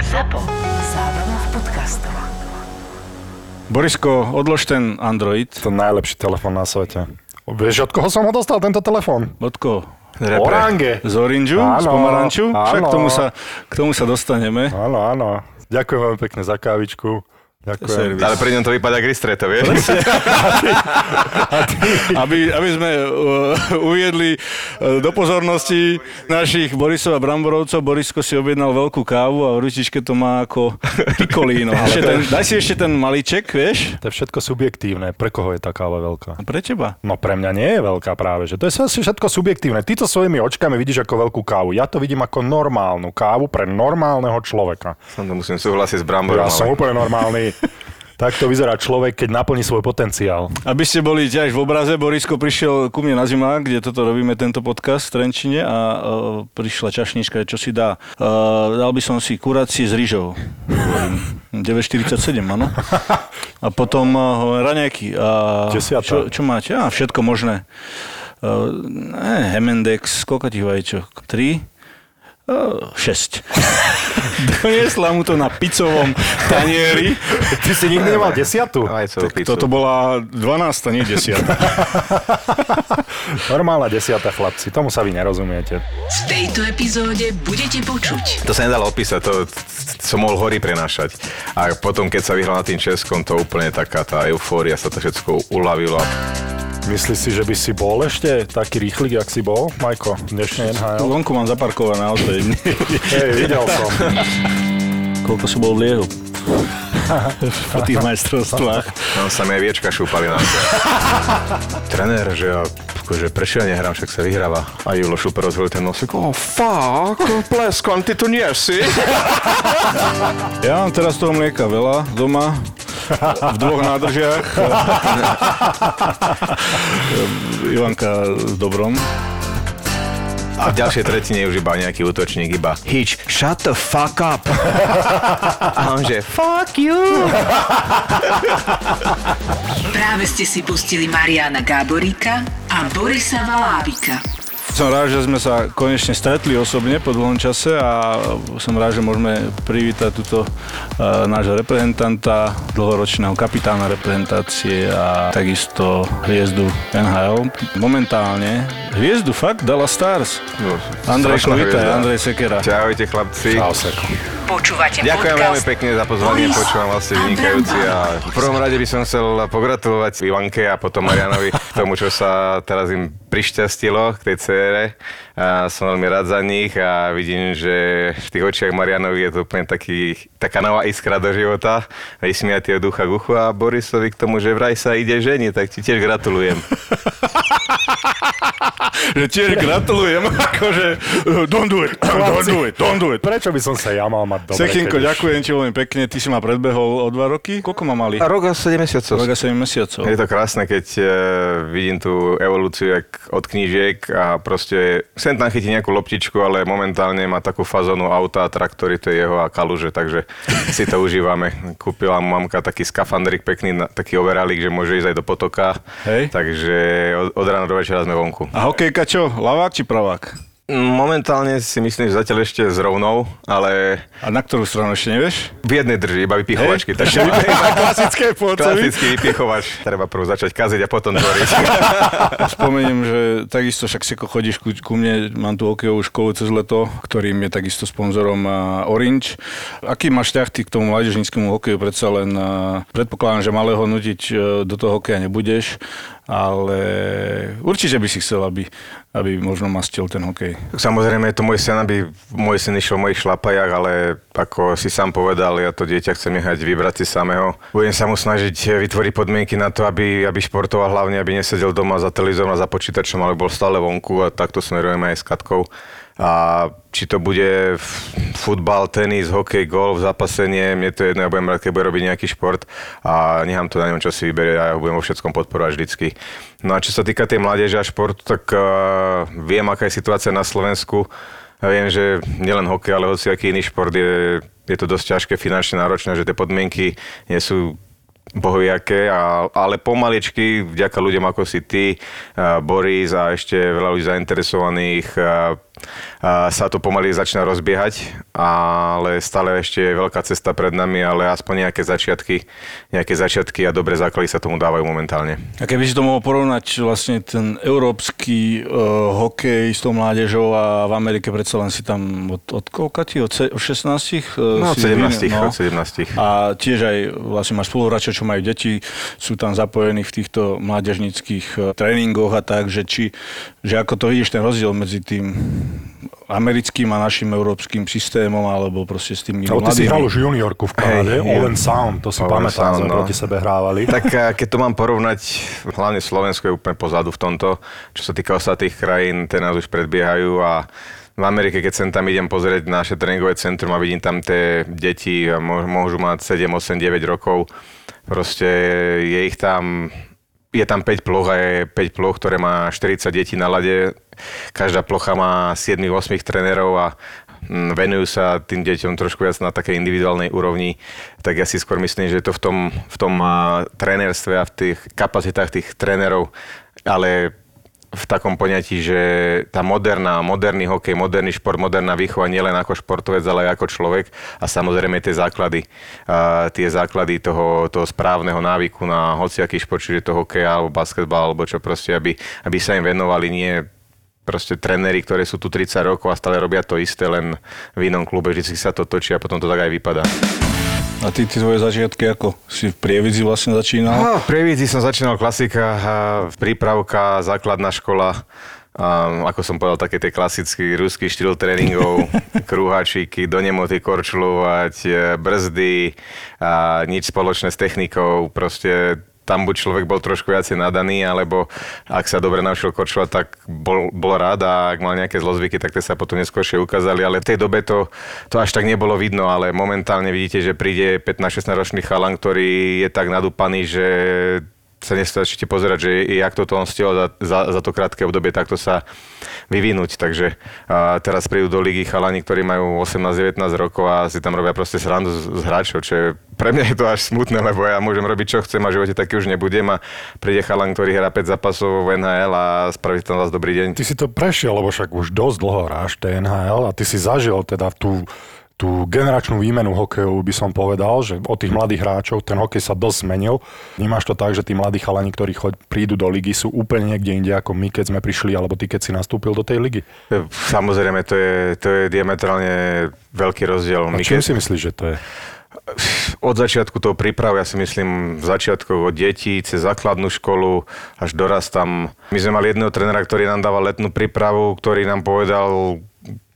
ZAPO. Zábrná v podcastov. Borisko, odlož ten Android. To najlepší telefon na svete. Vieš, od koho som ho dostal, tento telefon? Odko? Orange. Z oranžu? Áno, z pomaranču? Však k tomu, sa, k tomu sa dostaneme. Áno, áno. Ďakujem veľmi pekne za kávičku. Ďakujem. Ale pri ňom to vypadá ako ristreto, vieš? Aby, aby sme uh, uviedli uh, do pozornosti našich Borisov a Bramborovcov. Borisko si objednal veľkú kávu a v ručičke to má ako pikolíno. Ešte ten, daj si ešte ten malíček, vieš? To je všetko subjektívne. Pre koho je tá káva veľká? A pre teba. No pre mňa nie je veľká práve, že to je všetko subjektívne. Ty to svojimi očkami vidíš ako veľkú kávu. Ja to vidím ako normálnu kávu pre normálneho človeka. Som to musím súhlasiť s Bramborom. Ja som úplne normálny. Tak to vyzerá človek, keď naplní svoj potenciál. Aby ste boli tiež v obraze, Borisko prišiel ku mne na zima, kde toto robíme, tento podcast v Trenčine a uh, prišla čašnička, čo si dá. Uh, dal by som si kuracie s rýžou. Hovorím, 9,47, áno. A potom uh, raňajky. A čo, čo máte? Á, všetko možné. Ne, Hemendex, koľko tých vajíčok? 3? Uh, 6. Doniesla mu to na picovom tanieri. Ty si nikdy nemal desiatu? Pizzu. Toto bola 12, nie 10. Normálna desiata, chlapci. Tomu sa vy nerozumiete. V tejto epizóde budete počuť To sa nedalo opísať, to som mohol hory prenášať. A potom, keď sa vyhral na tým Českom, to úplne taká tá eufória sa to všetko uľavilo. Myslíš si, že by si bol ešte taký rýchly, jak si bol, Majko, dnešnej NHL? Vonku mám zaparkované auto. Hej, videl som. Koľko som bol v Liehu. po tých majstrovstvách. Tam sa mi aj viečka šúpali na to. Trenér, že ja akože prečo ja nehrám, však sa vyhráva. A Julo Šuper rozhodol ten nosík. Oh, fuck, pleskan, ty tu nie si. Ja mám teraz toho mlieka veľa doma. V dvoch nádržiach. Ivanka s dobrom. A v ďalšej tretine už iba nejaký útočník, iba Hitch, shut the fuck up. A on že, fuck you. Práve ste si pustili Mariana Gáboríka a Borisa Valábika. Som rád, že sme sa konečne stretli osobne po dlhom čase a som rád, že môžeme privítať túto uh, nášho reprezentanta, dlhoročného kapitána reprezentácie a takisto hviezdu NHL. Momentálne hviezdu fakt Dallas Stars. Andrej strašná Kovita, hviezda. Andrej Sekera. Čaute chlapci. Čau, Seko. Počúvate Ďakujem podcast veľmi pekne za pozvanie, Boris počúvam vlastne a vynikajúci a v prvom rade by som chcel pogratulovať Ivanke a potom Marianovi k tomu, čo sa teraz im prišťastilo k tej cére. A som veľmi rád za nich a vidím, že v tých očiach Marianovi je to úplne taký, taká nová iskra do života. Vysmiatý od ducha k uchu a Borisovi k tomu, že vraj sa ide ženi, tak ti tiež gratulujem. že tiež gratulujem, akože don't do it, don't do it, don't do it. Prečo by som sa ja mal mať dobre? Už- ďakujem ti veľmi pekne, ty si ma predbehol o dva roky. Koľko ma mali? A rok a 7 mesiacov. Rok a 7 mesiacov. Je to krásne, keď uh, vidím tú evolúciu jak od knížiek a proste sem tam chytí nejakú loptičku, ale momentálne má takú fazónu auta, traktory, to je jeho a kaluže, takže si to užívame. Kúpila mu mamka taký skafandrik pekný, taký overalík, že môže ísť aj do potoka. Hej. Takže od, od rána do večera sme vonku. A hokejka čo? Lavák či pravák? Momentálne si myslím, že zatiaľ ešte s rovnou, ale A na ktorú stranu ešte nevieš? v jednej drží, iba vypichovačky. Ešte klasické pôcovi. Klasický vypichovač. Treba prv začať kaziť a potom tvoriť. Spomeniem, že takisto však si chodíš ku, ku mne, mám tu hokejovú školu cez leto, ktorým je takisto sponzorom Orange. Aký máš ťah ty k tomu mládežníckému hokeju? Predsa len predpokladám, že malého nutiť e, do toho hokeja nebudeš, ale určite by si chcel, aby, aby možno mastil ten hokej. Samozrejme je to môj sen, aby môj syn išiel v mojich šlapajach, ale ako si sám povedal, ja to dieťa chcem nechať vybrať si samého. Budem sa mu snažiť vytvoriť podmienky na to, aby, aby športoval hlavne, aby nesedel doma za televízorom a za počítačom, ale bol stále vonku a takto smerujeme aj s Katkou. A či to bude futbal, tenis, hokej, golf, zapasenie, mne to je jedno, ja budem rád, keď bude robiť nejaký šport a nechám to na ňom, čo si vyberie a ja ho budem vo všetkom podporovať vždycky. No a čo sa týka tej mládeže a športu, tak uh, viem, aká je situácia na Slovensku. Ja viem, že nielen hokej, ale hoci aký iný šport je, je to dosť ťažké, finančne náročné, že tie podmienky nie sú bohoviaké, ale pomaličky, vďaka ľuďom ako si ty, Boris a ešte veľa ľudí zainteresovaných, sa to pomaly začína rozbiehať, ale stále ešte je veľká cesta pred nami, ale aspoň nejaké začiatky, nejaké začiatky a dobré základy sa tomu dávajú momentálne. A keby si to mohol porovnať vlastne ten európsky uh, hokej s tou mládežou a v Amerike predsa len si tam od, od koľka ti? Od, se, od 16? Uh, No, od si 17, vyvinul, od 17. A tiež aj vlastne máš spoluhráčov, čo majú deti, sú tam zapojení v týchto mládežnických eh, tréningoch a tak, že, či, že ako to vidíš ten rozdiel medzi tým americkým a našim európskym systémom, alebo proste s tými Ale ty si mladými. hral už juniorku v Kanade, All and Sound, to si and pamätám, Sound, no. proti sebe hrávali. Tak a keď to mám porovnať, hlavne Slovensko je úplne pozadu v tomto, čo sa týka ostatných krajín, tie nás už predbiehajú a v Amerike, keď sem tam idem pozrieť naše tréningové centrum a vidím tam tie deti, môžu, môžu mať 7, 8, 9 rokov, proste je ich tam, je tam 5 ploch a je 5 ploch, ktoré má 40 detí na lade. Každá plocha má 7-8 trénerov a mm, venujú sa tým deťom trošku viac na takej individuálnej úrovni, tak ja si skôr myslím, že to v tom, v tom trénerstve a v tých kapacitách tých trénerov, ale v takom poňatí, že tá moderná, moderný hokej, moderný šport, moderná výchova nielen ako športovec, ale aj ako človek a samozrejme tie základy, a tie základy toho, toho správneho návyku na hociaký šport, čiže to hokej alebo basketbal, alebo čo proste, aby, aby sa im venovali nie proste tréneri, ktoré sú tu 30 rokov a stále robia to isté, len v inom klube, vždy sa to točí a potom to tak aj vypadá. A ty, ty tvoje začiatky ako? Si v Prievidzi vlastne začínal? No, v Prievidzi som začínal klasika, prípravka, základná škola, a ako som povedal, také tie klasický ruský štýl tréningov, krúhačíky, do nemoty korčulovať, e, brzdy, a nič spoločné s technikou, proste tam buď človek bol trošku viacej nadaný, alebo ak sa dobre naučil korčovať, tak bol, bol rád a ak mal nejaké zlozvyky, tak tie sa potom neskôršie ukázali, ale v tej dobe to, to až tak nebolo vidno, ale momentálne vidíte, že príde 15-16 ročný chalan, ktorý je tak nadúpaný, že sa nestačíte pozerať, že jak toto on stihol za, za, za to krátke obdobie takto sa vyvinúť. Takže a teraz prídu do ligy chalani, ktorí majú 18-19 rokov a si tam robia proste srandu z, z hráčov, čo je, pre mňa je to až smutné, lebo ja môžem robiť, čo chcem a v živote taký už nebudem a príde chalan, ktorý hrá 5 zápasov v NHL a spraví tam vás dobrý deň. Ty si to prešiel, lebo však už dosť dlho hráš TNHL a ty si zažil teda tú, tú generačnú výmenu hokejov, by som povedal, že od tých mladých hráčov ten hokej sa dosť zmenil. Vnímaš to tak, že tí mladí chalani, ktorí choď, prídu do ligy, sú úplne niekde inde ako my, keď sme prišli, alebo ty, keď si nastúpil do tej ligy? Samozrejme, to je, to je diametrálne veľký rozdiel. A čím keď- si myslíš, že to je? od začiatku toho prípravu, ja si myslím, začiatku od detí, cez základnú školu, až doraz tam. My sme mali jedného trenera, ktorý nám dával letnú prípravu, ktorý nám povedal,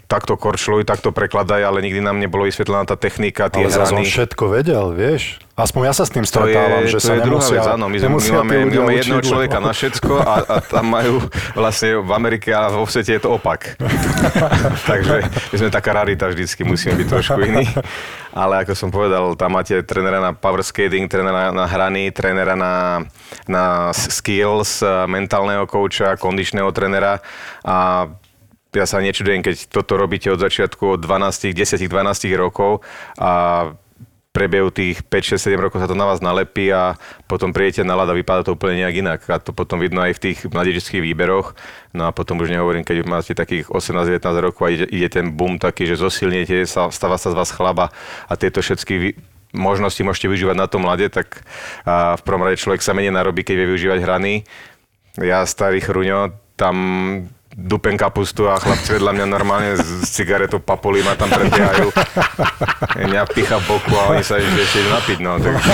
takto korčluj, takto prekladaj, ale nikdy nám nebolo vysvetlená tá technika, tie Ale hrany. všetko vedel, vieš? Aspoň ja sa s tým To je, stretávam, že to sa je druhá nemusia, vec, áno. My, my máme, my máme jedného človeka na všetko a, a tam majú vlastne v Amerike a vo svete je to opak. Takže my sme taká rarita vždycky, musíme byť trošku iní. Ale ako som povedal, tam máte trénera na power skating, trénera na hrany, trénera na, na skills, mentálneho kouča, kondičného trénera a ja sa nečudujem, keď toto robíte od začiatku od 12, 10, 12 rokov a prebehu tých 5, 6, 7 rokov sa to na vás nalepí a potom prídete na ľad a vypadá to úplne nejak inak. A to potom vidno aj v tých mladíčských výberoch. No a potom už nehovorím, keď máte takých 18-19 rokov a ide, ide ten boom taký, že zosilniete, sa, stáva sa z vás chlaba a tieto všetky vy- možnosti môžete využívať na tom mlade, tak v prvom rade človek sa menej narobí, keď vie využívať hrany. Ja, starý chruňo, tam dupen kapustu a chlapci vedľa mňa normálne s cigaretou papuli ma tam prebiehajú. Mňa picha boku a oni sa ešte ešte napiť, no. Tak,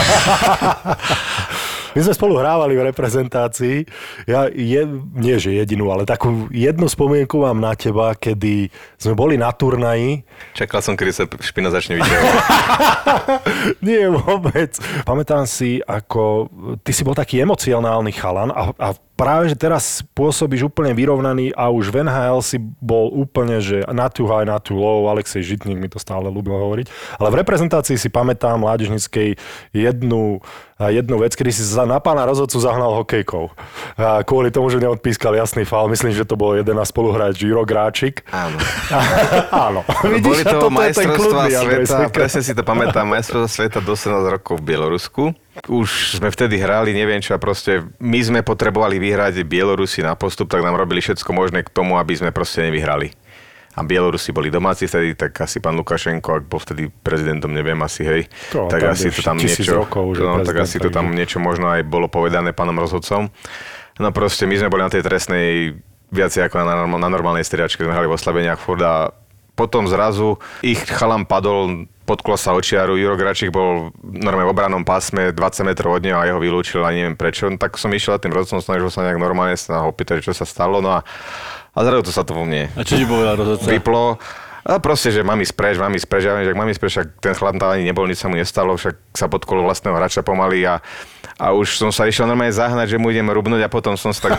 My sme spolu hrávali v reprezentácii. Ja je, nie že jedinú, ale takú jednu spomienku mám na teba, kedy sme boli na turnaji. čakal som, kedy sa špina začne vidieť. Nie vôbec. Pamätám si, ako ty si bol taký emocionálny chalan a, a práve, že teraz pôsobíš úplne vyrovnaný a už v NHL si bol úplne, že not too high, not too low, Alexej Žitník mi to stále ľúbil hovoriť. Ale v reprezentácii si pamätám mládežnickej jednu, jednu vec, kedy si sa na pána rozhodcu zahnal hokejkou. A kvôli tomu, že neodpískal jasný faul, myslím, že to bol jeden spoluhráč Jiro Gráčik. Áno. Áno. Boli a to toto je ten sveta, adresník. presne si to pamätám, majstrovstvá sveta do 18 rokov v Bielorusku. už sme vtedy hrali, neviem čo, a proste my sme potrebovali vyhrať Bielorusi na postup, tak nám robili všetko možné k tomu, aby sme proste nevyhrali. A Bielorusi boli domáci vtedy, tak asi pán Lukašenko, ak bol vtedy prezidentom, neviem asi, hej, To, tak tam asi to tam niečo, rokov no, tak asi to tam niečo možno aj bolo povedané pánom rozhodcom. No proste my sme boli na tej trestnej viacej ako na, na normálnej striačke, sme hrali v oslabeniach furt a potom zrazu ich chalam padol pod klosa očiaru, Juro Gračík bol normálne v obranom pásme 20 metrov od neho a jeho vylúčil a neviem prečo. No, tak som išiel tým rozhodcom, snažil sa nejak normálne sa ho opýtať, čo sa stalo. No a, a zrazu to sa to vo mne A čo ti povedal rozhodca? vyplo. A proste, že mám ísť preč, mám ísť preč. Ja viem, že ak mám ísť preč, však ten chlap tam ani nebol, nič sa mu nestalo, však sa podkolo vlastného hráča pomaly a, a už som sa išiel normálne zahnať, že mu idem rubnúť a potom som sa tak...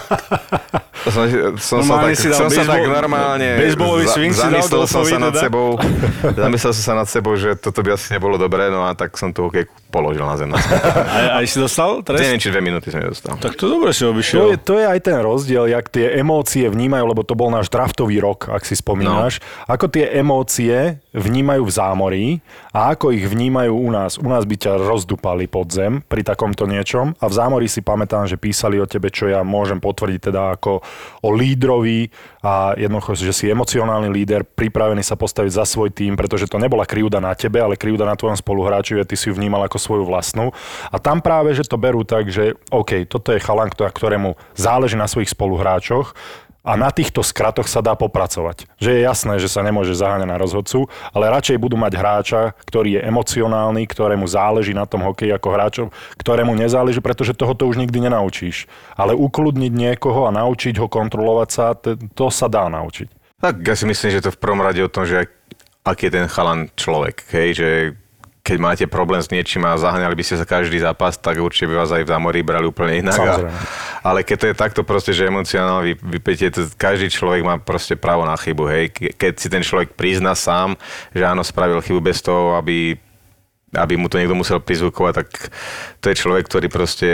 som, som sa tak, som sa tak baseball- normálne... baseballový swing si dal som sa nad sebou, zamyslel som sa nad sebou, že toto by asi nebolo dobré, no a tak som tú hokejku položil na zem. A, aj si dostal trest? Neviem, či dve minúty som nedostal. Tak to dobre si To je, to je aj ten rozdiel, jak tie emócie vnímajú, lebo to bol náš draftový rok, ak si spomínaš. No. Ako tie emócie vnímajú v zámorí a ako ich vnímajú u nás. U nás by ťa rozdupali pod zem pri takomto niečom a v zámorí si pamätám, že písali o tebe, čo ja môžem potvrdiť teda ako o lídrovi a jednoducho, že si emocionálny líder, pripravený sa postaviť za svoj tým, pretože to nebola krivda na tebe, ale krivda na tvojom spoluhráčovi a ty si ju vnímal ako svoju vlastnú. A tam práve, že to berú tak, že OK, toto je chalan, ktorému záleží na svojich spoluhráčoch a na týchto skratoch sa dá popracovať. Že je jasné, že sa nemôže zaháňať na rozhodcu, ale radšej budú mať hráča, ktorý je emocionálny, ktorému záleží na tom hokeji ako hráčom, ktorému nezáleží, pretože toho to už nikdy nenaučíš. Ale ukludniť niekoho a naučiť ho kontrolovať sa, to sa dá naučiť. Tak ja si myslím, že to v prvom rade o tom, že aký je ten chalan človek, hej, že keď máte problém s niečím a zaháňali by ste sa každý zápas, tak určite by vás aj v zámorí brali úplne inak. A, ale keď to je takto proste, že emocionálne vy, vypätie, to každý človek má proste právo na chybu, hej. Ke- Keď si ten človek prizná sám, že áno, spravil chybu bez toho, aby aby mu to niekto musel prizvukovať, tak to je človek, ktorý proste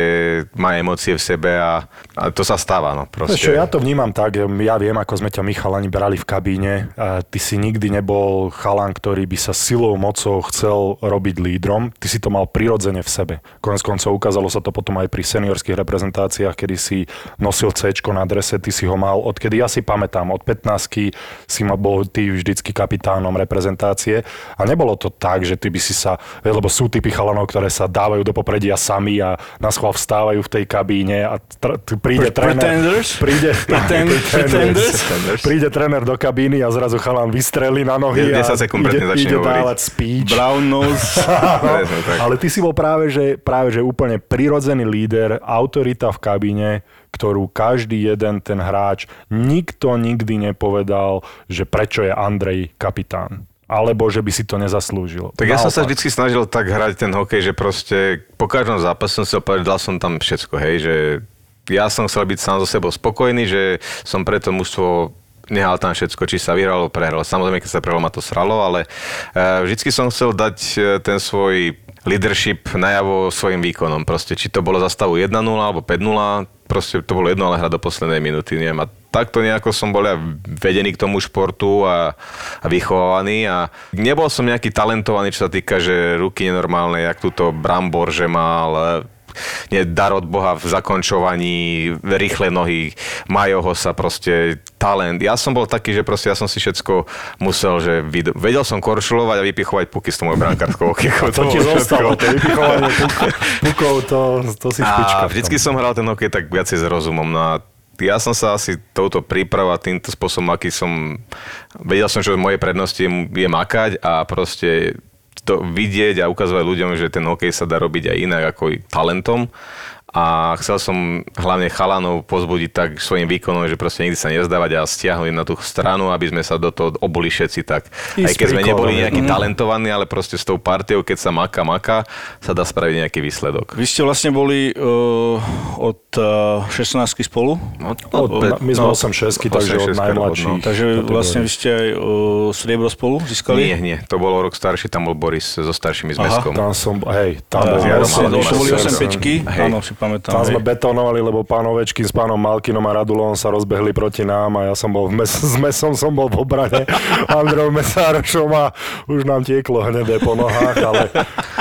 má emócie v sebe a, a to sa stáva. No, proste. Čo, ja to vnímam tak, ja viem, ako sme ťa my chalani brali v kabíne. Ty si nikdy nebol chalan, ktorý by sa silou, mocou chcel robiť lídrom. Ty si to mal prirodzene v sebe. Konec koncov ukázalo sa to potom aj pri seniorských reprezentáciách, kedy si nosil C na drese, ty si ho mal, odkedy ja si pamätám, od 15 si ma bol ty vždycky kapitánom reprezentácie a nebolo to tak, že ty by si sa, lebo sú typy chalanov, ktoré sa dávajú do popredia sami a na schvál vstávajú v tej kabíne a tr- t- príde Pre- tréner, pretenders? príde, Pretend- pretenders? príde tréner do kabíny a zrazu chalan vystrelí na nohy a 10 sekúnd ide, ide dávať speech. Brown nose. Ale ty si bol práve že, práve, že úplne prirodzený líder, autorita v kabíne, ktorú každý jeden ten hráč, nikto nikdy nepovedal, že prečo je Andrej kapitán. Alebo že by si to nezaslúžil. Tak ja som sa Naopak. vždy snažil tak hrať ten hokej, že proste po každom zápase som si povedal, dal som tam všetko, hej, že ja som chcel byť sám so sebou spokojný, že som preto mužstvo nehal tam všetko, či sa vyhralo, prehralo. Samozrejme, keď sa prehralo, ma to sralo, ale uh, vždycky som chcel dať eh, ten svoj leadership najavo svojim výkonom. Proste, či to bolo za stavu 1-0 alebo 5-0, proste to bolo jedno, ale hrať do poslednej minúty. Neviem. A takto nejako som bol ja vedený k tomu športu a, a vychovávaný a nebol som nejaký talentovaný, čo sa týka, že ruky nenormálne, jak túto Brambor, že mal nie, dar od Boha v zakončovaní, rýchle nohy, Majoho sa proste talent. Ja som bol taký, že proste ja som si všetko musel, že vid- vedel som koršulovať a vypichovať puky s tou mojou brankárskou okiechou. To ti zostalo, to vypichovanie pukov, to, to si špička. A vždycky som hral ten hokej tak viacej s rozumom. No a ja som sa asi touto prípravou a týmto spôsobom, aký som... Vedel som, že moje prednosti je, makať a proste to vidieť a ukazovať ľuďom, že ten hokej sa dá robiť aj inak ako talentom. A chcel som hlavne chalanov pozbudiť tak svojim výkonom, že proste nikdy sa nezdávať a stiahnuť na tú stranu, aby sme sa do toho obuli všetci tak. I aj keď sme neboli nejakí talentovaní, ale proste s tou partiou, keď sa maká, maká, sa dá spraviť nejaký výsledok. Vy ste vlastne boli uh, od uh, 16 spolu? No, Od, my sme 8-6, takže od 8-6 najmladších. no. Takže vlastne vy ste aj uh, striebro spolu získali? Nie, nie, to bol o rok starší, tam bol Boris so staršími Aha, zmeskom. Tam som, hej, tam Tam bol vlastne, Halom, to boli Halom, 8 peťky, Hej. áno, si pamätám. Tam hej. sme betonovali, lebo pán Ovečkin s pánom Malkinom a Radulom sa rozbehli proti nám a ja som bol v mes- s mesom som bol v obrane Andrejom Mesárošom a už nám tieklo hnedé po nohách, ale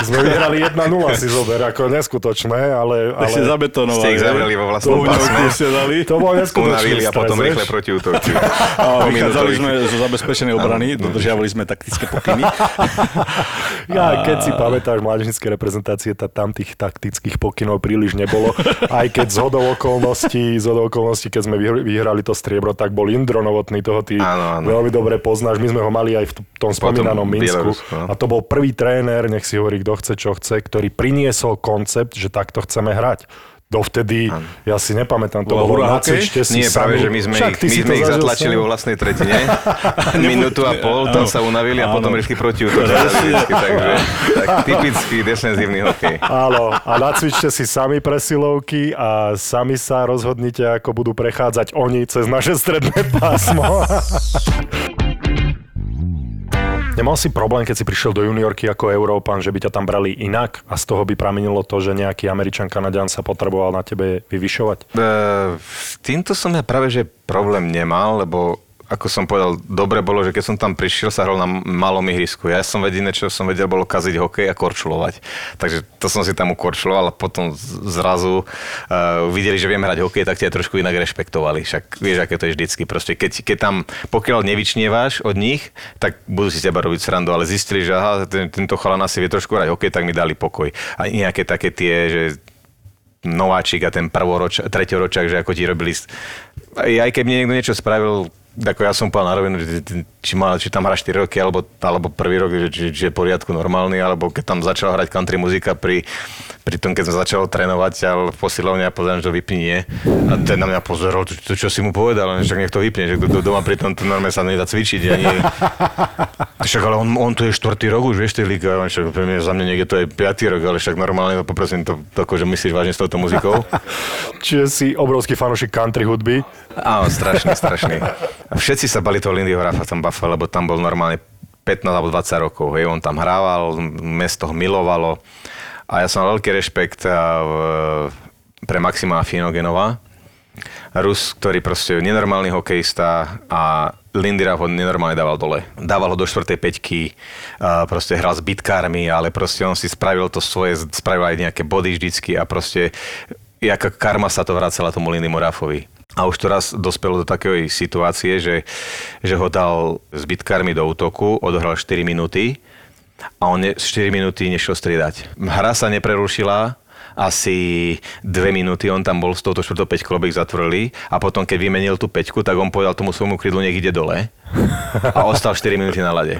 sme vyhrali 1-0 si zober, ako neskutočné, ale... Tak ste ale zabetonovali. Ste ich hej? zavreli vo vlastnom To pásme. to bol neskutočný Unavili a potom rýchle proti útoky. A vychádzali sme zo zabezpečenej obrany, dodržiavali sme taktické pokyny. Ja, keď si pamätáš, mládežníckej reprezentácie, tá, tam tých taktických pokynov príliš nebolo. Aj keď z hodou okolností, z hodou okolností, keď sme vyhr- vyhrali to striebro, tak bol Indro Novotný, toho ty Áno, áno. veľmi dobre poznáš. My sme ho mali aj v tom spomínanom Minsku. Bielorusku, no. A to bol prvý tréner, nech si hovorí, kto chce, čo chce, ktorý priniesol koncept, že takto chceme hrať. Dovtedy, ja si nepamätám, to bolo hokej? nacvičte si Nie, práve, že my sme Však ich, my sme ich zatlačili vo vlastnej tretine. Minútu a pol, tam sa unavili a potom rýchli proti. Takže tak typický defenzívny hokej. Áno, a nacvičte si sami presilovky a sami sa rozhodnite, ako budú prechádzať oni cez naše stredné pásmo. Nemal si problém, keď si prišiel do juniorky ako Európan, že by ťa tam brali inak a z toho by pramenilo to, že nejaký Američan, Kanadian sa potreboval na tebe vyvyšovať? E, týmto som ja práve že problém nemal, lebo ako som povedal, dobre bolo, že keď som tam prišiel, sa hral na malom ihrisku. Ja som jediné, čo som vedel, bolo kaziť hokej a korčulovať. Takže to som si tam ukorčuloval a potom zrazu uh, videli, že viem hrať hokej, tak ťa trošku inak rešpektovali. Však vieš, aké to je vždycky. Proste keď, keď tam, pokiaľ nevyčnievaš od nich, tak budú si teba robiť srandu, ale zistili, že aha, ten, tento chalan asi vie trošku hrať hokej, tak mi dali pokoj. A nejaké také tie, že nováčik a ten prvoroč, treťoročák, že ako ti robili... Aj, keď mne niekto niečo spravil, ako ja som povedal na rovinu, či, mal, či tam hrá 4 roky, alebo, alebo prvý rok, že, či, či je poriadku normálny, alebo keď tam začal hrať country muzika pri, pri tom, keď som začal trénovať, ale v posilovni a pozerám, že to vypni. A ten na mňa pozeral, to, to, čo si mu povedal, však nech to vypne, že kto to doma pri tom to normálne sa nedá cvičiť. Ani... Však ale on, on tu je štvrtý rok už, vieš, tej liga, však pre mňa, za mňa niekde to je piatý rok, ale však normálne, no poprosím to, to akože myslíš vážne s touto muzikou? Čiže si obrovský fanúšik country hudby. Áno, strašný, strašný. A všetci sa bali toho Lindyho Raffa v Buffalo, lebo tam bol normálne 15 alebo 20 rokov. Hej. On tam hrával, mesto ho milovalo. A ja som mal veľký rešpekt v- pre Maxima Finogenova. Rus, ktorý proste je nenormálny hokejista a Lindy Ruff ho nenormálne dával dole. Dával ho do štvrtej peťky, a proste hral s bitkármi, ale proste on si spravil to svoje, spravil aj nejaké body vždycky a proste jaká karma sa to vracala tomu Lindymu Raffovi. A už to raz dospelo do takej situácie, že, že ho dal s bitkármi do útoku, odohral 4 minúty a on ne, 4 minúty nešiel striedať. Hra sa neprerušila, asi dve minúty on tam bol s touto štvrtou ich zatvorili a potom, keď vymenil tú peťku, tak on povedal tomu svojmu krydlu, nech ide dole a ostal 4 minúty na lade.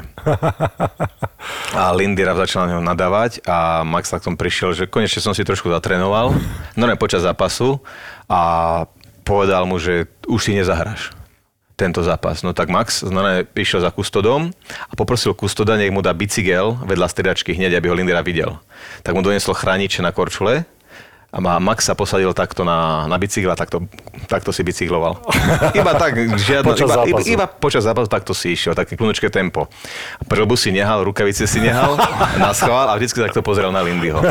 A Lindy Ruff začal na neho nadávať a Max tak tom prišiel, že konečne som si trošku zatrénoval, no počas zápasu a povedal mu, že už si nezahráš tento zápas. No tak Max ne, išiel za kustodom a poprosil kustoda, nech mu dá bicykel vedľa striedačky hneď, aby ho Lindera videl. Tak mu doneslo chrániče na korčule a ma- Max sa posadil takto na, na bicykel a takto, takto si bicykloval. Iba tak, žiadno, Počas iba, iba, zápasu. iba počas zápasu takto si išiel, také kľúčké tempo. Prilbu si nehal, rukavice si nehal, na schvál a vždycky takto pozeral na Lindyho.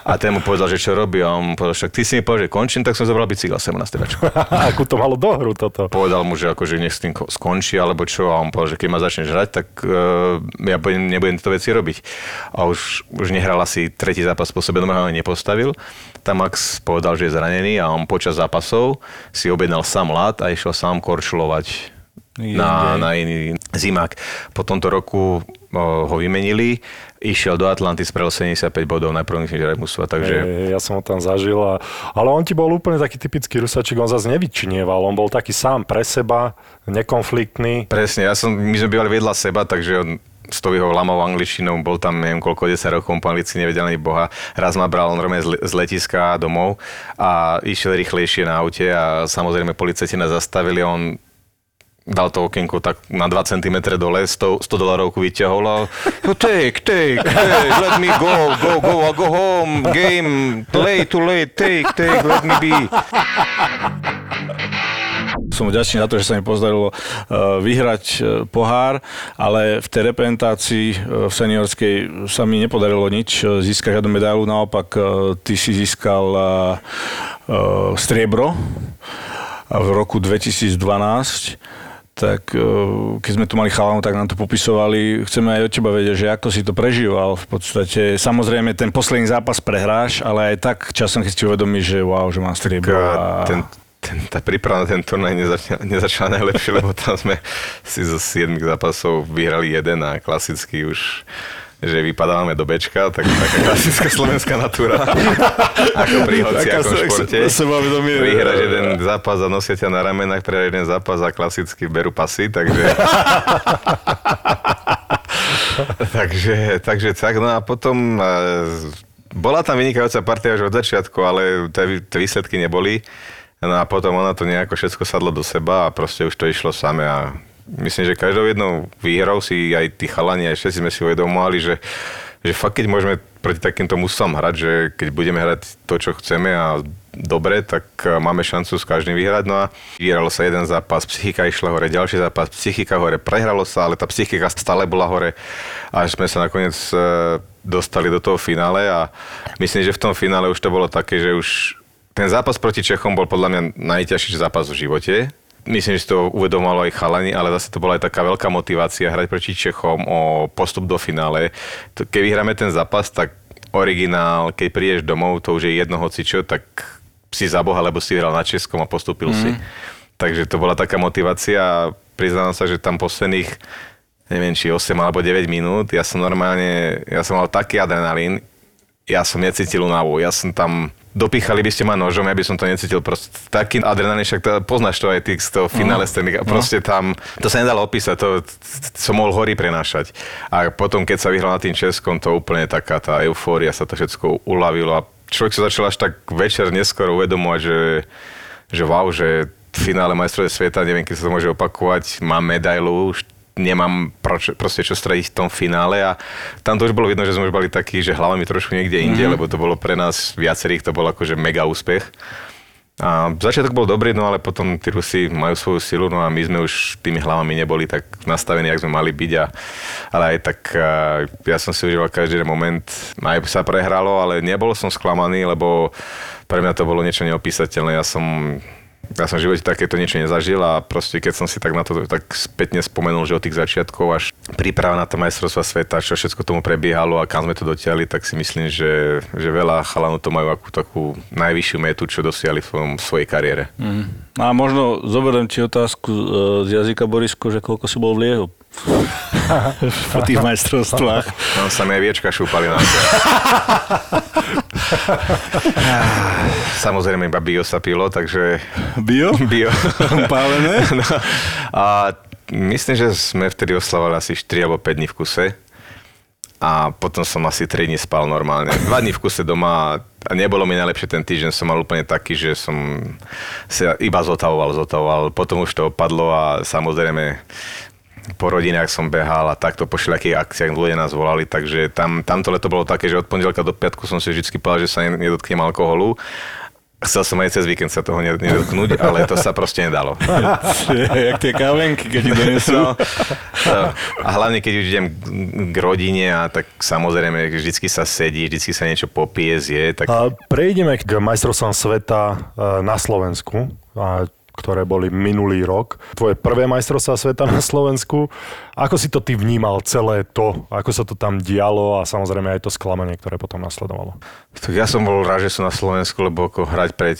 A ten mu povedal, že čo robí a on povedal, však ty si mi povedal, že končím, tak som zobral bicykel sem na striedačku Akú to malo dohru toto. povedal mu, že akože nech s tým ko- skončí, alebo čo, a on povedal, že keď ma začneš hrať, tak uh, ja budem, nebudem tieto veci robiť. A už, už nehral asi tretí zápas po sebe, ho ani nepostavil. Tam Max povedal, že je zranený a on počas zápasov si objednal sám lat a išiel sám korčulovať na, na iný zimák. Po tomto roku ho vymenili, išiel do Atlanty, spravil 75 bodov, najprv myslím, že mužstva, takže... E, ja som ho tam zažil. A, ale on ti bol úplne taký typický rusačik, on zase nevyčinieval. On bol taký sám pre seba, nekonfliktný. Presne, ja som, my sme bývali vedľa seba, takže on s tou jeho lamou angličtinou, bol tam neviem koľko, 10 rokov, po anglicky nevedel ani boha. Raz ma bral normálne z le- z letiska domov a išiel rýchlejšie na aute a samozrejme policajti nás zastavili on dal to okienko tak na 2 cm dole, 100, 100 dolarovku vyťahol a no take, take, take, let me go, go, go, go home, game, late, too late, take, take, let me be. Som vďačný za to, že sa mi podarilo vyhrať pohár, ale v tej reprezentácii v seniorskej sa mi nepodarilo nič, získať žiadnu medailu, naopak ty si získal striebro v roku 2012 tak e, keď sme tu mali chalanu, tak nám to popisovali. Chceme aj od teba vedieť, že ako si to prežíval. V podstate, samozrejme, ten posledný zápas prehráš, ale aj tak časom, keď si uvedomíš, že wow, že mám striebro. A... Ten, ten, tá príprava na ten turnaj nezačala, nezačala najlepšie, lebo tam sme si zo 7 zápasov vyhrali jeden a klasicky už že vypadávame do bečka, tak taká klasická slovenská natúra. ako pri hociakom športe. Vyhráš jeden zápas a nosia ťa na ramenách, pre jeden zápas a klasicky berú pasy, takže... takže, takže tak, no a potom bola tam vynikajúca partia už od začiatku, ale tie výsledky neboli. No a potom ona to nejako všetko sadlo do seba a proste už to išlo same a myslím, že každou jednou výhrou si aj tí chalani, aj všetci sme si uvedomovali, že, že fakt keď môžeme proti takýmto musom hrať, že keď budeme hrať to, čo chceme a dobre, tak e, máme šancu s každým vyhrať. No a vyhralo sa jeden zápas, psychika išla hore, ďalší zápas, psychika hore, prehralo sa, ale tá psychika stále bola hore, až sme sa nakoniec e, dostali do toho finále a myslím, že v tom finále už to bolo také, že už ten zápas proti Čechom bol podľa mňa najťažší zápas v živote Myslím, že si to uvedomalo aj chalani, ale zase to bola aj taká veľká motivácia hrať proti Čechom o postup do finále. Keď vyhráme ten zápas, tak originál, keď prídeš domov, to už je jedno hocičo, tak si za Boha, lebo si hral na Českom a postupil mm. si. Takže to bola taká motivácia. Priznám sa, že tam posledných neviem, či 8 alebo 9 minút, ja som normálne, ja som mal taký adrenalín, ja som necítil únavu, ja som tam dopíchali by ste ma nožom, ja by som to necítil. Proste taký adrenalín, však to, poznáš to aj ty z toho finále mm. scény. A proste tam, to sa nedalo opísať, to, som mohol hory prenášať. A potom, keď sa vyhral na tým Českom, to úplne taká tá eufória, sa to všetko uľavilo a človek sa začal až tak večer neskoro uvedomovať, že, že wow, že v finále majstrovie sveta, neviem, keď sa to môže opakovať, mám medailu, nemám proč, proste čo strediť v tom finále a tam to už bolo vidno, že sme už boli takí, že hlavami trošku niekde inde, mm-hmm. lebo to bolo pre nás viacerých, to bol akože mega úspech. A začiatok bol dobrý, no ale potom tí Rusi majú svoju silu, no a my sme už tými hlavami neboli tak nastavení, jak sme mali byť. A, ale aj tak ja som si užíval každý moment. Aj sa prehralo, ale nebol som sklamaný, lebo pre mňa to bolo niečo neopísateľné. Ja som ja som v živote takéto niečo nezažil a proste keď som si tak na to tak spätne spomenul, že od tých začiatkov až príprava na to majstrovstva sveta, čo všetko tomu prebiehalo a kam sme to dotiahli, tak si myslím, že, že veľa chalanov to majú akú takú najvyššiu metu, čo dosiahli v svojej kariére. Mm. A možno zoberiem ti otázku e, z jazyka Borisko, že koľko si bol v Liehu? Po tých majstrovstvách. Tam sa mi aj viečka šúpali na. Samozrejme iba bio sa pilo, takže... Bio? Bio. Pálené? No. A myslím, že sme vtedy oslavovali asi 4 alebo 5 dní v kuse. A potom som asi 3 dní spal normálne. 2 dní v kuse doma a nebolo mi najlepšie ten týždeň. Som mal úplne taký, že som sa iba zotavoval, zotavoval. Potom už to opadlo a samozrejme po rodinách som behal a takto po všelijakých akciách ľudia nás volali, takže tam, tamto leto bolo také, že od pondelka do piatku som si vždy povedal, že sa nedotknem alkoholu Chcel som aj cez víkend sa toho nedotknúť, ale to sa proste nedalo. Jak tie kávenky, keď ti donesú. No, a hlavne, keď už idem k rodine, a tak samozrejme, vždycky sa sedí, vždycky sa niečo popije, zje. Tak... A prejdeme k majstrovstvám sveta e, na Slovensku. A ktoré boli minulý rok. Tvoje prvé majstrovstvá sveta na Slovensku. Ako si to ty vnímal celé to? Ako sa to tam dialo a samozrejme aj to sklamanie, ktoré potom nasledovalo? Tak ja som bol rád, že som na Slovensku, lebo ako hrať pred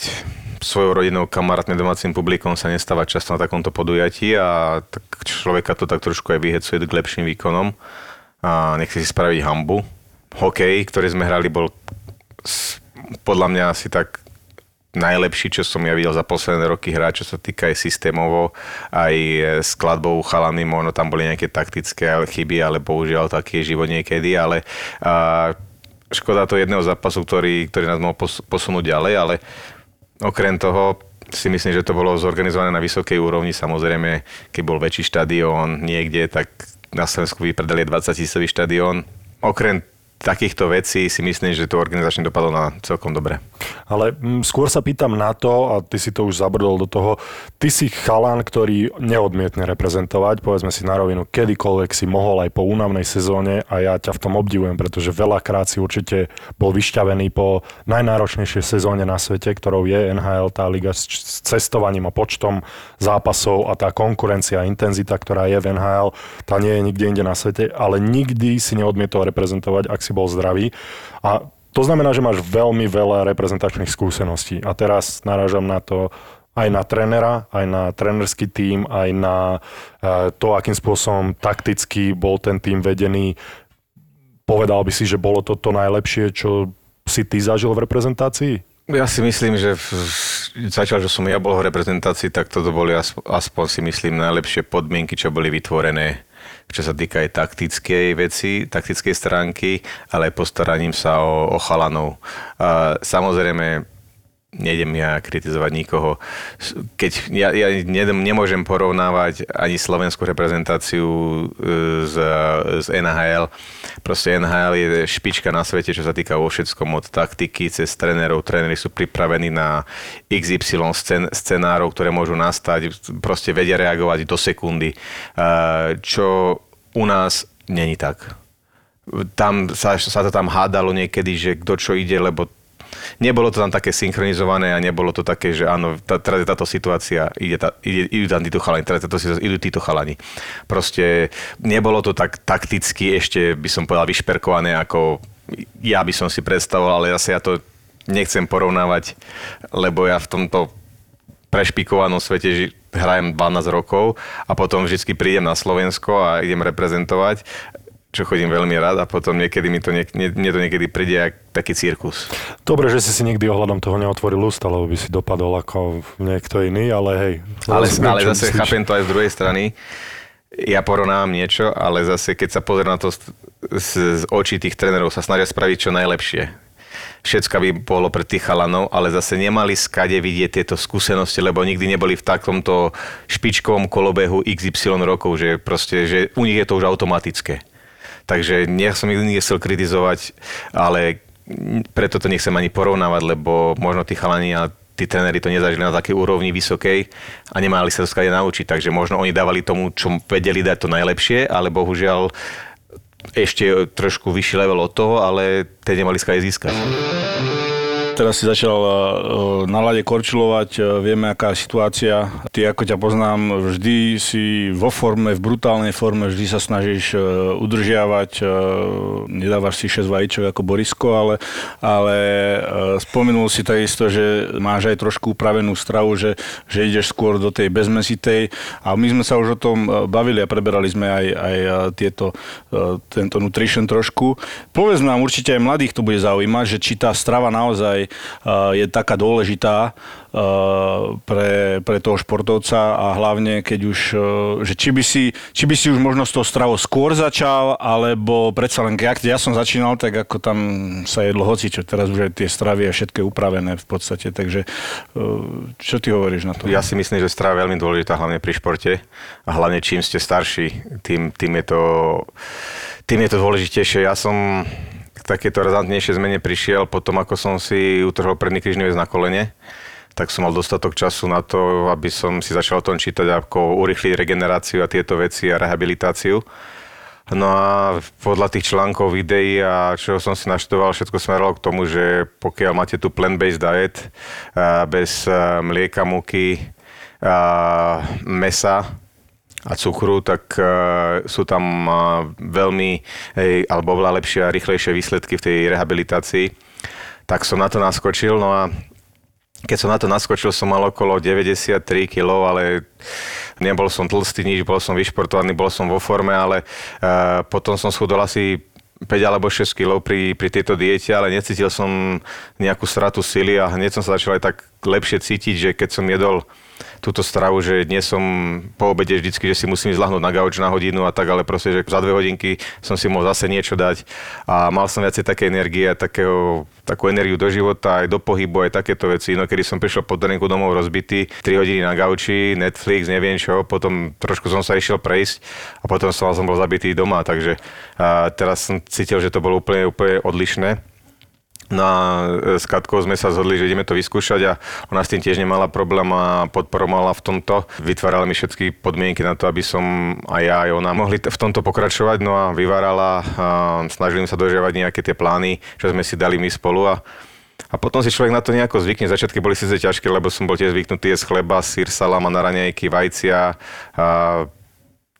svojou rodinou, kamarátne domácim publikom sa nestáva často na takomto podujatí a tak človeka to tak trošku aj vyhecuje k lepším výkonom a nechce si spraviť hambu. Hokej, ktorý sme hrali, bol podľa mňa asi tak najlepší, čo som ja videl za posledné roky hrať, čo sa týka aj systémovo, aj skladbou chalany, možno tam boli nejaké taktické chyby, ale bohužiaľ taký je život niekedy, ale a, škoda to jedného zápasu, ktorý, ktorý nás mohol posunúť ďalej, ale okrem toho si myslím, že to bolo zorganizované na vysokej úrovni. Samozrejme, keď bol väčší štadión niekde, tak na Slovensku vypredali 20 tisícový štadión. Okrem takýchto vecí si myslím, že to organizačne dopadlo na celkom dobre. Ale mm, skôr sa pýtam na to, a ty si to už zabrdol do toho, ty si chalan, ktorý neodmietne reprezentovať, povedzme si na rovinu, kedykoľvek si mohol aj po únavnej sezóne a ja ťa v tom obdivujem, pretože veľakrát si určite bol vyšťavený po najnáročnejšej sezóne na svete, ktorou je NHL, tá liga s cestovaním a počtom zápasov a tá konkurencia, intenzita, ktorá je v NHL, tá nie je nikde inde na svete, ale nikdy si neodmietol reprezentovať, ak si bol zdravý. A to znamená, že máš veľmi veľa reprezentačných skúseností. A teraz narážam na to aj na trénera, aj na trénerský tím, aj na e, to, akým spôsobom takticky bol ten tým vedený. Povedal by si, že bolo to to najlepšie, čo si ty zažil v reprezentácii? Ja si myslím, že začal, že som ja bol v reprezentácii, tak toto boli aspoň si myslím najlepšie podmienky, čo boli vytvorené čo sa týka aj taktickej veci, taktickej stránky, ale aj postaraním sa o, o chalanov. A samozrejme, nejdem ja kritizovať nikoho. Keď ja, ja nemôžem porovnávať ani slovenskú reprezentáciu e, z, z NHL. Proste NHL je špička na svete, čo sa týka vo všetkom od taktiky cez trénerov. Tréneri sú pripravení na XY scén, scenárov, ktoré môžu nastať. Proste vedia reagovať do sekundy. Čo u nás není tak. Tam sa, sa to tam hádalo niekedy, že kto čo ide, lebo nebolo to tam také synchronizované a nebolo to také, že áno, tá, teraz je táto situácia, ide tá, ide, idú tam títo chalani, teraz táto situácia, idú títo chalani. Proste nebolo to tak takticky ešte, by som povedal, vyšperkované, ako ja by som si predstavoval, ale zase ja to nechcem porovnávať, lebo ja v tomto prešpikovanom svete hrajem 12 rokov a potom vždy prídem na Slovensko a idem reprezentovať čo chodím veľmi rád a potom niekedy mi to, nie, nie to niekedy príde jak taký cirkus. Dobre, že si si nikdy ohľadom toho neotvoril ústa, lebo by si dopadol ako niekto iný, ale hej. Ale, ale zase chápem to aj z druhej strany. Ja porovnávam niečo, ale zase keď sa pozriem na to z, z, z očí tých trénerov, sa snažia spraviť čo najlepšie všetko by bolo pre tých chalanov, ale zase nemali skade vidieť tieto skúsenosti, lebo nikdy neboli v takomto špičkovom kolobehu XY rokov, že proste, že u nich je to už automatické. Takže nech som nikdy nechcel kritizovať, ale preto to nechcem ani porovnávať, lebo možno tí chalani a tí tréneri to nezažili na takej úrovni vysokej a nemali sa to skade naučiť. Takže možno oni dávali tomu, čo vedeli dať to najlepšie, ale bohužiaľ ešte trošku vyšší level od toho, ale tie nemali skade získať. Teraz si začal e, na lade korčilovať, e, vieme, aká je situácia. Ty, ako ťa poznám, vždy si vo forme, v brutálnej forme, vždy sa snažíš e, udržiavať. Nedávaš si 6 vajíčok ako Borisko, ale, ale spomenul si takisto, že máš aj trošku upravenú stravu, že, že ideš skôr do tej bezmesitej. A my sme sa už o tom bavili a preberali sme aj, aj tieto, tento nutrition trošku. Povedz nám, určite aj mladých to bude zaujímať, že či tá strava naozaj naozaj je taká dôležitá pre, pre toho športovca a hlavne keď už, že či by, si, či by si už možno s tou stravou skôr začal, alebo predsa len, keď ja som začínal, tak ako tam sa jedlo hoci, čo teraz už aj tie stravy je všetko upravené v podstate, takže čo ty hovoríš na to? Ja si myslím, že strava je veľmi dôležitá, hlavne pri športe a hlavne čím ste starší, tým, tým je to tým je to dôležitejšie. Ja som takéto razantnejšie zmene prišiel potom, ako som si utrhol predný väz na kolene tak som mal dostatok času na to, aby som si začal o tom čítať, ako urychliť regeneráciu a tieto veci a rehabilitáciu. No a podľa tých článkov, videí a čo som si naštoval, všetko smerovalo k tomu, že pokiaľ máte tu plant-based diet, bez mlieka, múky, mesa, a cukru, tak uh, sú tam uh, veľmi, hej, alebo oveľa lepšie a rýchlejšie výsledky v tej rehabilitácii. Tak som na to naskočil, no a keď som na to naskočil, som mal okolo 93 kg, ale nebol som tlstý nič, bol som vyšportovaný, bol som vo forme, ale uh, potom som schudol asi 5 alebo 6 kg pri, pri tejto diete, ale necítil som nejakú stratu sily a hneď som sa začal aj tak lepšie cítiť, že keď som jedol túto stravu, že dnes som po obede vždycky, že si musím zlahnúť na gauč na hodinu a tak, ale proste, že za dve hodinky som si mohol zase niečo dať a mal som viacej také energie a takého, takú energiu do života, aj do pohybu, aj takéto veci. No kedy som prišiel po tréningu domov rozbitý, 3 hodiny na gauči, Netflix, neviem čo, potom trošku som sa išiel prejsť a potom som, som bol zabitý doma, takže a teraz som cítil, že to bolo úplne, úplne odlišné. No a e, s Katkou sme sa zhodli, že ideme to vyskúšať a ona s tým tiež nemala problém a podporovala v tomto. Vytvárala mi všetky podmienky na to, aby som aj ja, aj ona mohli v tomto pokračovať. No a vyvárala, a snažili sa dožiavať nejaké tie plány, čo sme si dali my spolu a a potom si človek na to nejako zvykne. Začiatky boli síce ťažké, lebo som bol tiež zvyknutý jesť chleba, sír, salama na raňajky, vajcia, a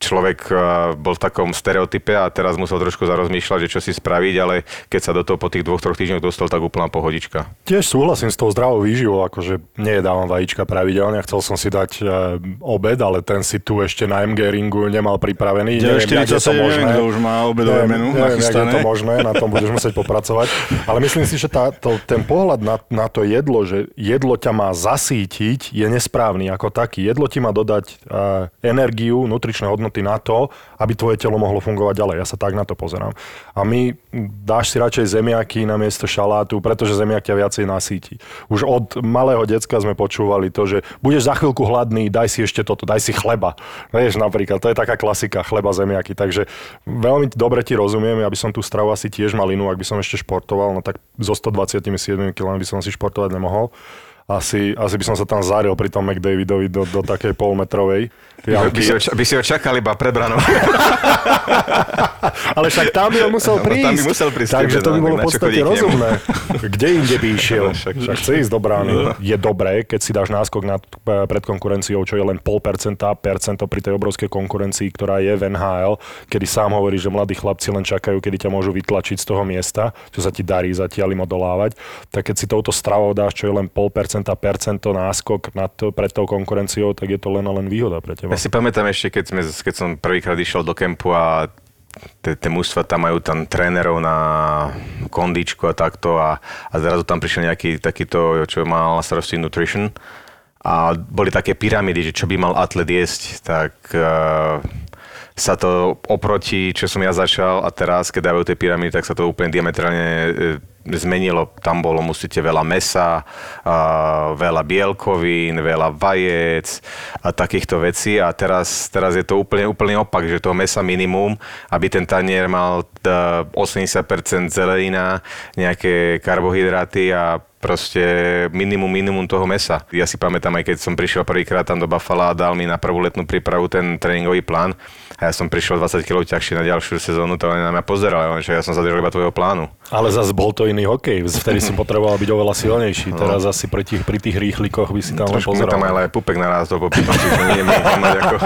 človek eh, bol v takom stereotype a teraz musel trošku zarozmýšľať, že čo si spraviť, ale keď sa do toho po tých dvoch, troch týždňoch dostal, tak úplná pohodička. Tiež súhlasím s tou zdravou výživou, akože nejedávam vajíčka pravidelne, chcel som si dať e, obed, ale ten si tu ešte na MG ringu nemal pripravený. 9, neviem, je to možné. Neviem, už má obedové menu neviem, je to možné, na tom budeš musieť popracovať. Ale myslím si, že tá, to, ten pohľad na, na to jedlo, že jedlo ťa má zasítiť, je nesprávny ako taký. Jedlo ti má dodať uh, energiu, nutričné hodnoty hodnoty na to, aby tvoje telo mohlo fungovať ďalej. Ja sa tak na to pozerám. A my dáš si radšej zemiaky na miesto šalátu, pretože zemiak ťa viacej nasíti. Už od malého decka sme počúvali to, že budeš za chvíľku hladný, daj si ešte toto, daj si chleba. Vieš, napríklad, to je taká klasika, chleba, zemiaky. Takže veľmi dobre ti rozumiem, aby som tú stravu asi tiež mal inú, ak by som ešte športoval, no tak so 127 kg by som si športovať nemohol asi, asi by som sa tam zaril pri tom McDavidovi do, do takej polmetrovej. By, by, si ho, by si ho čakal iba pred branou. Ale však tam by on musel prísť. Tam by musel prísť. Takže to by bolo v podstate rozumné. Kde inde by išiel? Však, však chce ísť do brány. No. Je dobré, keď si dáš náskok nad, pred konkurenciou, čo je len pol percenta, percento pri tej obrovskej konkurencii, ktorá je v NHL, kedy sám hovorí, že mladí chlapci len čakajú, kedy ťa môžu vytlačiť z toho miesta, čo sa ti darí zatiaľ im odolávať. Tak keď si touto stravou dáš, čo je len pol percenta, percento náskok nad, pred tou konkurenciou, tak je to len a len výhoda pre teba. Ja si pamätám ešte, keď, sme, keď som prvýkrát išiel do kempu a tie mužstva tam majú tam trénerov na kondičku a takto a, a zrazu tam prišiel nejaký takýto, čo mal na starosti nutrition a boli také pyramidy, že čo by mal atlet jesť, tak uh, sa to oproti, čo som ja začal a teraz, keď dávajú tie pyramidy, tak sa to úplne diametrálne uh, zmenilo. Tam bolo, musíte veľa mesa, veľa bielkovín, veľa vajec a takýchto vecí. A teraz, teraz je to úplne, úplne opak, že to mesa minimum, aby ten tanier mal 80% zelenina, nejaké karbohydráty a proste minimum, minimum toho mesa. Ja si pamätám, aj keď som prišiel prvýkrát tam do Buffalo a dal mi na prvú letnú prípravu ten tréningový plán ja som prišiel 20 kg ťažšie na ďalšiu sezónu, to len na mňa pozeral, že ja som sa držal iba tvojho plánu. Ale zase bol to iný hokej, vtedy si potreboval byť oveľa silnejší, no. teraz asi pri tých, pri tých rýchlikoch by si tam len pozeral. tam aj pupek narástol po nie ako...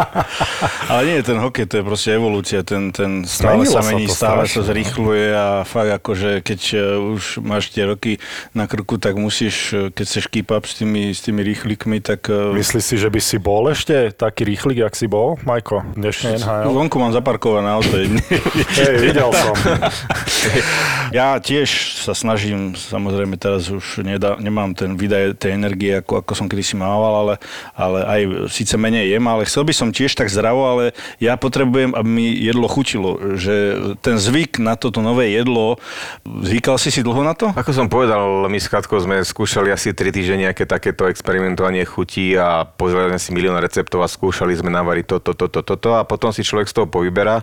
Ale nie, ten hokej, to je proste evolúcia, ten, ten stále Zmenilo sa mení, stále sa no. zrýchluje a fakt akože keď e, už máš tie roky na krku, tak musíš, e, keď chceš keep up s tými, s tými rýchlikmi, tak... E, Myslíš si, že by si bol ešte taký rýchlik, jak si bol, Majko, dnešný NHL? Vonku mám zaparkované auto. Hej, videl som. ja tiež sa snažím, samozrejme teraz už nedá, nemám ten výdaj tej energie, ako, ako som kedysi mával, ale, ale aj síce menej jem, ale chcel by som tiež tak zdravo, ale ja potrebujem, aby mi jedlo chutilo. Že ten zvyk na toto nové jedlo, zvykal si si dlho na to? Ako som povedal, my s Katkou sme skúšali asi 3 týždne nejaké takéto experimentovanie chutí a pozreli sme si milión receptov a skúšali sme navariť toto, toto, toto to, a potom si človek z toho povyberá.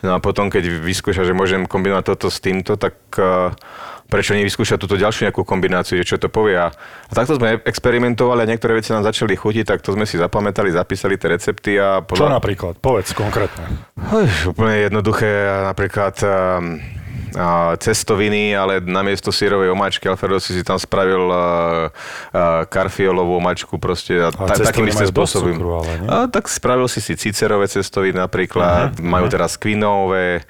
No a potom, keď vyskúša, že môžem kombinovať toto s týmto, tak uh, prečo nevyskúšať túto ďalšiu nejakú kombináciu, čo to povie. A, a takto sme experimentovali a niektoré veci nám začali chutiť, tak to sme si zapamätali, zapísali tie recepty. A podľa... Čo napríklad? Povedz konkrétne. Uj, úplne jednoduché, napríklad um, cestoviny, ale namiesto sírovej omáčky Alfredo si si tam spravil karfiolovú omáčku proste a, ta, takým istým spôsobom. A, tak spravil si si cicerové cestoviny napríklad, uh-huh, majú uh-huh. teraz kvinové.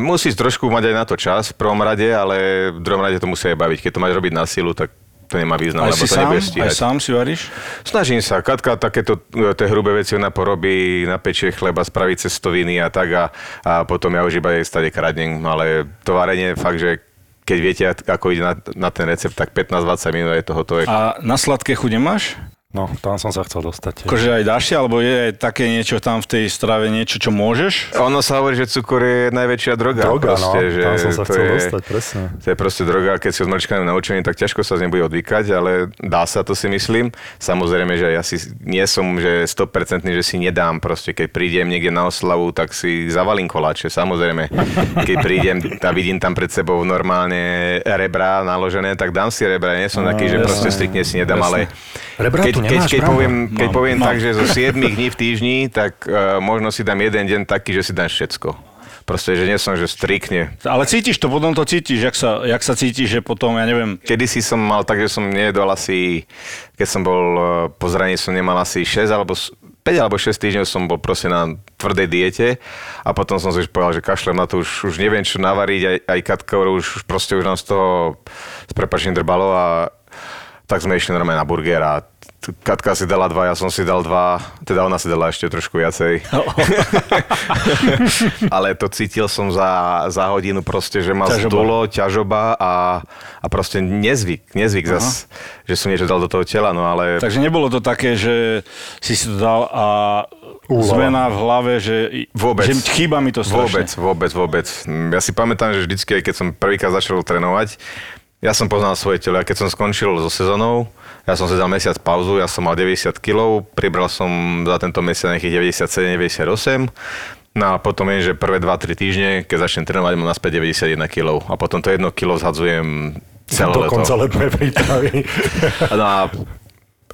Musíš trošku mať aj na to čas v prvom rade, ale v druhom rade to musí aj baviť. Keď to máš robiť na silu, tak to nemá význam, aj lebo to nebudeš stíhať. Aj sám si varíš? Snažím sa. Katka takéto e, tie hrubé veci ona porobí, napečie chleba, spraví cestoviny a tak a, a potom ja už iba jej stade kradnem, ale to varenie fakt, že keď viete, ako ide na, na ten recept, tak 15-20 minút je to hotové. A na sladké chuť nemáš? No, tam som sa chcel dostať. Akože aj dáš si, alebo je aj také niečo tam v tej strave, niečo, čo môžeš? Ono sa hovorí, že cukor je najväčšia droga. Droga, proste, no, že tam som sa chcel je, dostať, presne. To je proste droga, keď si od malička naučený, tak ťažko sa z nej bude odvykať, ale dá sa, to si myslím. Samozrejme, že ja si nie som že 100% že si nedám, proste keď prídem niekde na oslavu, tak si zavalím koláče, samozrejme. Keď prídem a vidím tam pred sebou normálne rebra naložené, tak dám si rebra. Nie som No, taký, že jasné, proste striktne si nedám, ale Rebra keď, keď, keď, poviem, keď Mám, poviem mám. tak, že zo 7 dní v týždni, tak uh, možno si dám jeden deň taký, že si dám všetko. Proste, že nie som, že striktne. Ale cítiš to, potom to cítiš, jak sa, jak sa cítiš, že potom, ja neviem, Kedy si som mal tak, že som nejedol asi, keď som bol uh, po zraní, som nemal asi 6 alebo s- 5 alebo 6 týždňov som bol proste na tvrdej diete a potom som si už povedal, že kašlem na to, už, už neviem čo navariť, aj, aj Katka už, už proste už nám z toho s prepačením drbalo a tak sme išli normálne na burger a Katka si dala dva, ja som si dal dva, teda ona si dala ešte trošku viacej. Ale to cítil som za, za hodinu proste, že ma Ťažoba. zdulo, ťažoba a, a proste nezvyk, nezvyk zas, že som niečo dal do toho tela, no ale... takže nebolo to také, že si si to dal a Úlava. zmena v hlave, že, Vôbec. že chýba mi to strašne. Vôbec, vôbec, vôbec. Ja si pamätám, že vždycky, keď som prvýkrát začal trénovať, ja som poznal svoje telo. A keď som skončil so sezónou, ja som si dal mesiac pauzu, ja som mal 90 kg, pribral som za tento mesiac nejakých 97-98. No a potom je, že prvé 2-3 týždne, keď začnem trénovať, mám naspäť 91 kg. A potom to 1 kg zhadzujem celé Do leto. konca letnej prípravy. No a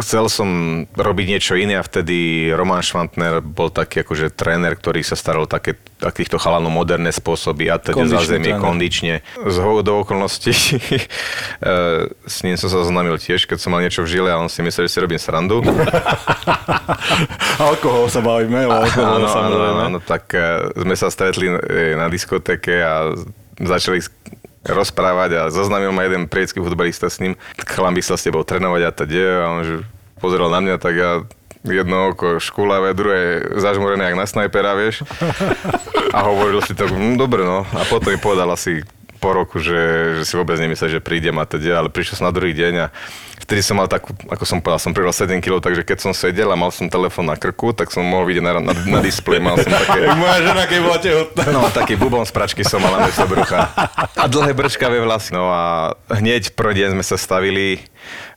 chcel som robiť niečo iné a vtedy Roman Švantner bol taký akože tréner, ktorý sa staral také, takýchto chalanov moderné spôsoby a teda zázemie tréner. kondične. Z do okolností eh, s ním som sa zoznámil tiež, keď som mal niečo v žile a on si myslel, že si robím srandu. Alkohol sa bavíme, o alkohol áno, áno, samozrejme. áno, tak eh, sme sa stretli eh, na diskotéke a začali rozprávať a zoznámil ma jeden priecký futbalista s ním. Chalan by sa s tebou trénovať a teda a on že pozeral na mňa, tak ja jedno oko škulavé, druhé zažmorené jak na snajpera, vieš. A hovoril si tak, hm, dobre no. A potom mi povedal asi po roku, že, že si vôbec nemyslel, že prídem a teda, ale prišiel som na druhý deň a vtedy som mal takú, ako som povedal, som pridal 7 kg, takže keď som sedel a mal som telefón na krku, tak som mohol vidieť na, na, na displeji, mal som také... Moja žena, keď bola tehotná. No, taký bubon z pračky som mal na mesto brucha. A dlhé brčkavé vlasy. No a hneď prvý deň sme sa stavili,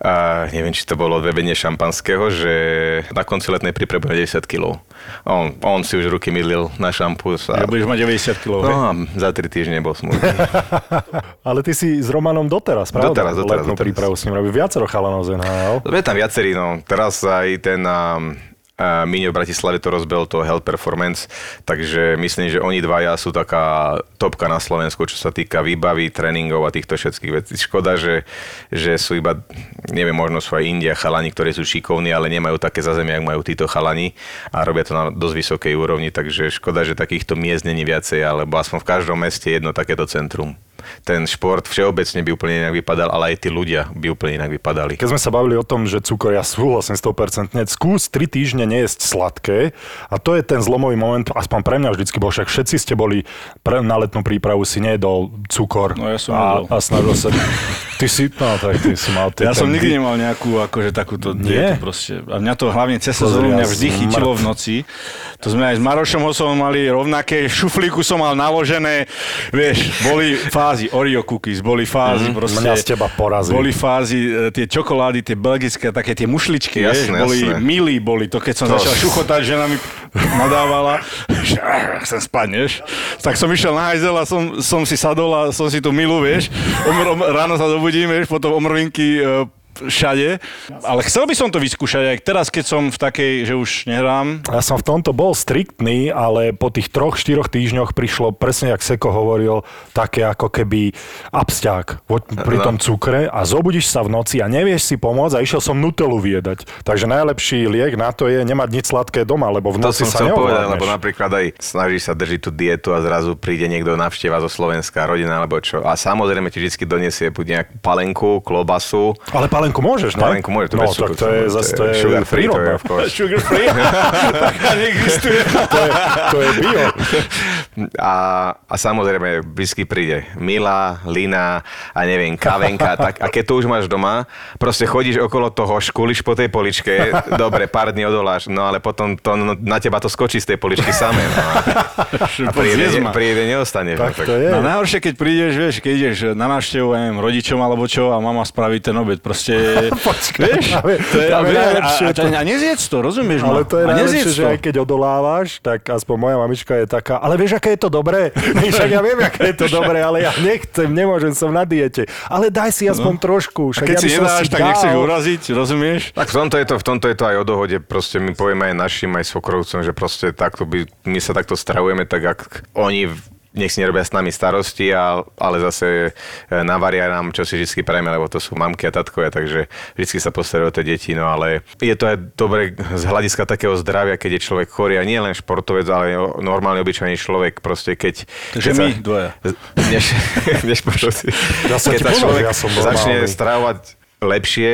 a neviem, či to bolo odvebenie šampanského, že na konci letnej prípravy bude 90 kg. On, on si už ruky mydlil na šampus. A... Že budeš mať 90 kg. No za 3 týždne bol smutný. Ale ty si s Romanom doteraz, pravda? Doteraz, doteraz, Letnú doteraz. prípravu s ním robí viacero chalanov z NHL. Je tam viacerí, no. Teraz aj ten um, uh, Miňo v Bratislave to rozbehol, to Health Performance, takže myslím, že oni dvaja sú taká topka na Slovensku, čo sa týka výbavy, tréningov a týchto všetkých vecí. Škoda, že, že sú iba, neviem, možno sú aj India chalani, ktorí sú šikovní, ale nemajú také zazemie, ako majú títo chalani a robia to na dosť vysokej úrovni, takže škoda, že takýchto miest není viacej, alebo aspoň v každom meste jedno takéto centrum. Ten šport všeobecne by úplne inak vypadal, ale aj tí ľudia by úplne inak vypadali. Keď sme sa bavili o tom, že cukor, ja súhlasím 100%, skús 3 týždne nejesť sladké a to je ten zlomový moment, aspoň pre mňa vždycky bol, však všetci ste boli pre, na letnú prípravu, si nejedol cukor No ja som a, jedol. a snažil sa... Ty si, no tak ty si mal... Ty, Ja som nikdy nemal nejakú akože takúto Nie? dietu proste. A mňa to hlavne cez sezónu mňa vždy chytilo v noci. To sme aj s Marošom Hosom mali rovnaké, šuflíku som mal naložené, vieš, boli fázy Oreo cookies, boli fázy Mhm, proste. mňa z teba porazí. Boli fázy, e, tie čokolády, tie belgické, také tie mušličky, vieš, Jasné, boli milí, boli to, keď som To- začal šuchotať, žena mi nadávala, že "Ah, chcem spať, vieš. Tak som išiel na hajzel a som, som si sadol a som si tú milu, vieš. Omr, omr, ráno sa zobudím, vieš, potom omrvinky e, všade. Ale chcel by som to vyskúšať aj teraz, keď som v takej, že už nehrám. Ja som v tomto bol striktný, ale po tých troch, štyroch týždňoch prišlo presne, jak Seko hovoril, také ako keby absťák pri tom cukre a zobudíš sa v noci a nevieš si pomôcť a išiel som Nutellu viedať. Takže najlepší liek na to je nemať nič sladké doma, lebo v To noci som sa povedať, lebo napríklad aj snažíš sa držiť tú dietu a zrazu príde niekto navštieva zo Slovenska, rodina alebo čo. A samozrejme ti vždy donesie buď nejakú palenku, klobasu. Ale Pálenku môžeš, ne? Pálenku môžeš, to no, bez cukru, tak to je, zase to je sugar free, to je prírodné. of course. Sugar free? Taká neexistuje. To je, to je bio. A, a samozrejme, whisky príde. Mila, Lina a neviem, kavenka. tak, a keď to už máš doma, proste chodíš okolo toho, škúliš po tej poličke, dobre, pár dní odoláš, no ale potom to, no, na teba to skočí z tej poličky samé. No, a, a pri jede neostaneš. Tak no, to je. No najhoršie, keď prídeš, vieš, keď ideš na návštevu, neviem, rodičom alebo čo a mama spraví ten obed, proste, vieš, práve- to je, a, práve a, a, najlepšie a, to- a nezjedz to, rozumieš ma? Ale to je a najlepšie, že to. aj keď odolávaš, tak aspoň moja mamička je taká, ale vieš, aké je to dobré? Však ja viem, aké je to dobré, ale ja nechcem, nemôžem, som na diete. Ale daj si aspoň trošku. A Však keď ja si nedáš, si tak dal. nechceš uraziť, rozumieš? Tak v tomto, je to, v tomto je to aj o dohode, proste my povieme aj našim, aj svokrovcom, že proste takto by, my sa takto stravujeme, tak ak oni nech si nerobia s nami starosti, a, ale zase e, navaria nám, čo si vždy prajeme, lebo to sú mamky a tatkovia, takže vždy sa postarajú o tie deti, no ale je to aj dobre z hľadiska takého zdravia, keď je človek chorý a nie len športovec, ale normálny obyčajný človek, proste keď... Takže keď my dvaja. Než, než ti sa povedal, človek že ja som začne normálny. stravovať lepšie,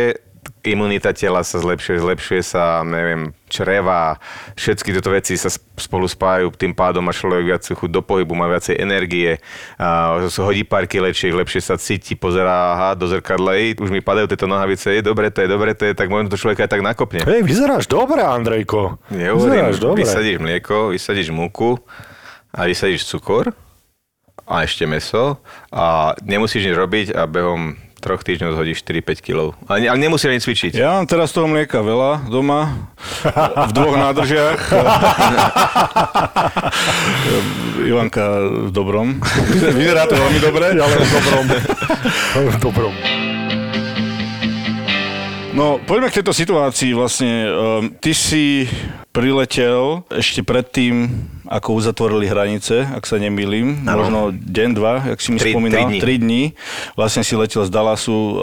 imunita tela sa zlepšuje, zlepšuje sa, neviem, čreva, všetky tieto veci sa sp- spolu spájajú, tým pádom má človek viac chuť do pohybu, má viacej energie, a hodí pár kilečiek, lepšie sa cíti, pozerá aha, do zrkadla, ej, už mi padajú tieto nohavice, je dobre to je, dobre to je, tak možno to človeka aj tak nakopne. Hej, vyzeráš dobre, Andrejko. Nehovorím, Vyzeráš dobre. vysadíš mlieko, vysadíš múku a vysadíš cukor a ešte meso a nemusíš nič robiť a behom troch týždňov zhodíš 4-5 kg. Ale, ne- ale nemusíš ani cvičiť. Ja mám teraz toho mlieka veľa doma, v dvoch nádržiach. Ivanka v dobrom. Vyzerá to veľmi dobre. Ale v dobrom. v dobrom. No, poďme k tejto situácii vlastne. Um, ty si priletel ešte predtým, ako uzatvorili hranice, ak sa nemýlim. Áno. Možno deň, dva, jak si mi Tri- spomínal. tri dní. Tri dní. Vlastne si letel z Dallasu, uh,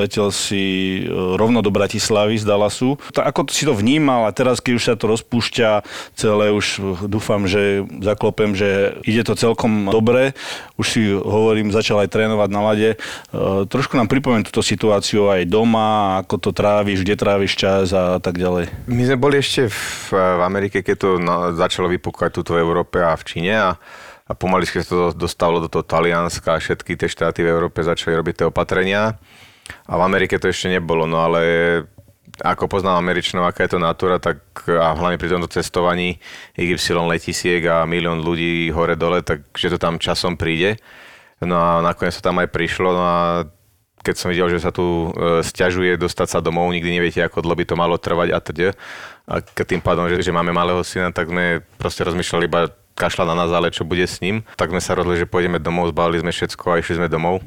letel si uh, rovno do Bratislavy z Dallasu. Ta, ako si to vnímal a teraz, keď už sa to rozpúšťa celé, už dúfam, že zaklopem, že ide to celkom dobre. Už si hovorím, začal aj trénovať na lade. Uh, trošku nám pripomeň túto situáciu aj doma, ako to tráviš, kde tráviš čas a tak ďalej. My sme boli ešte v, v Amerike, keď to na, začalo vypúkať tuto v Európe a v Číne a, a pomaličky sa to dostalo do toho Talianska a všetky tie štáty v Európe začali robiť tie opatrenia. A v Amerike to ešte nebolo, no ale ako poznám Američanov, aká je to natúra, tak a hlavne pri tomto cestovaní XY letisiek a milión ľudí hore-dole, takže to tam časom príde. No a nakoniec sa tam aj prišlo, no a keď som videl, že sa tu e, stiažuje dostať sa domov, nikdy neviete, ako dlho by to malo trvať a teda. A tým pádom, že, že máme malého syna, tak sme proste rozmýšľali iba kašľa na nás, ale čo bude s ním. Tak sme sa rozhodli, že pôjdeme domov, zbavili sme všetko a išli sme domov.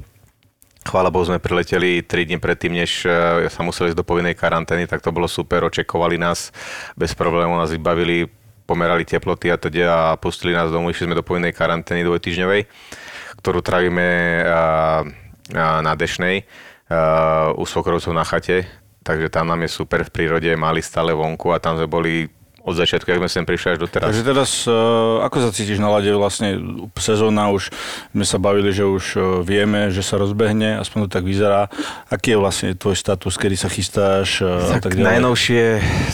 Chvála Bohu, sme prileteli 3 dní predtým, než e, sa museli ísť do povinnej karantény, tak to bolo super, očekovali nás bez problémov, nás vybavili, pomerali teploty a teda a pustili nás domov, išli sme do povinnej karantény dvojtyžňovej, ktorú trávime a na Dešnej u svokrovcov na chate, takže tam nám je super v prírode, mali stále vonku a tam sme boli od začiatku, ak sme sem prišli až doteraz. Takže teraz, uh, ako sa cítiš na lade vlastne? Sezóna už, sme sa bavili, že už uh, vieme, že sa rozbehne, aspoň to tak vyzerá. Aký je vlastne tvoj status, kedy sa chystáš a tak Tak ďalej? najnovšie,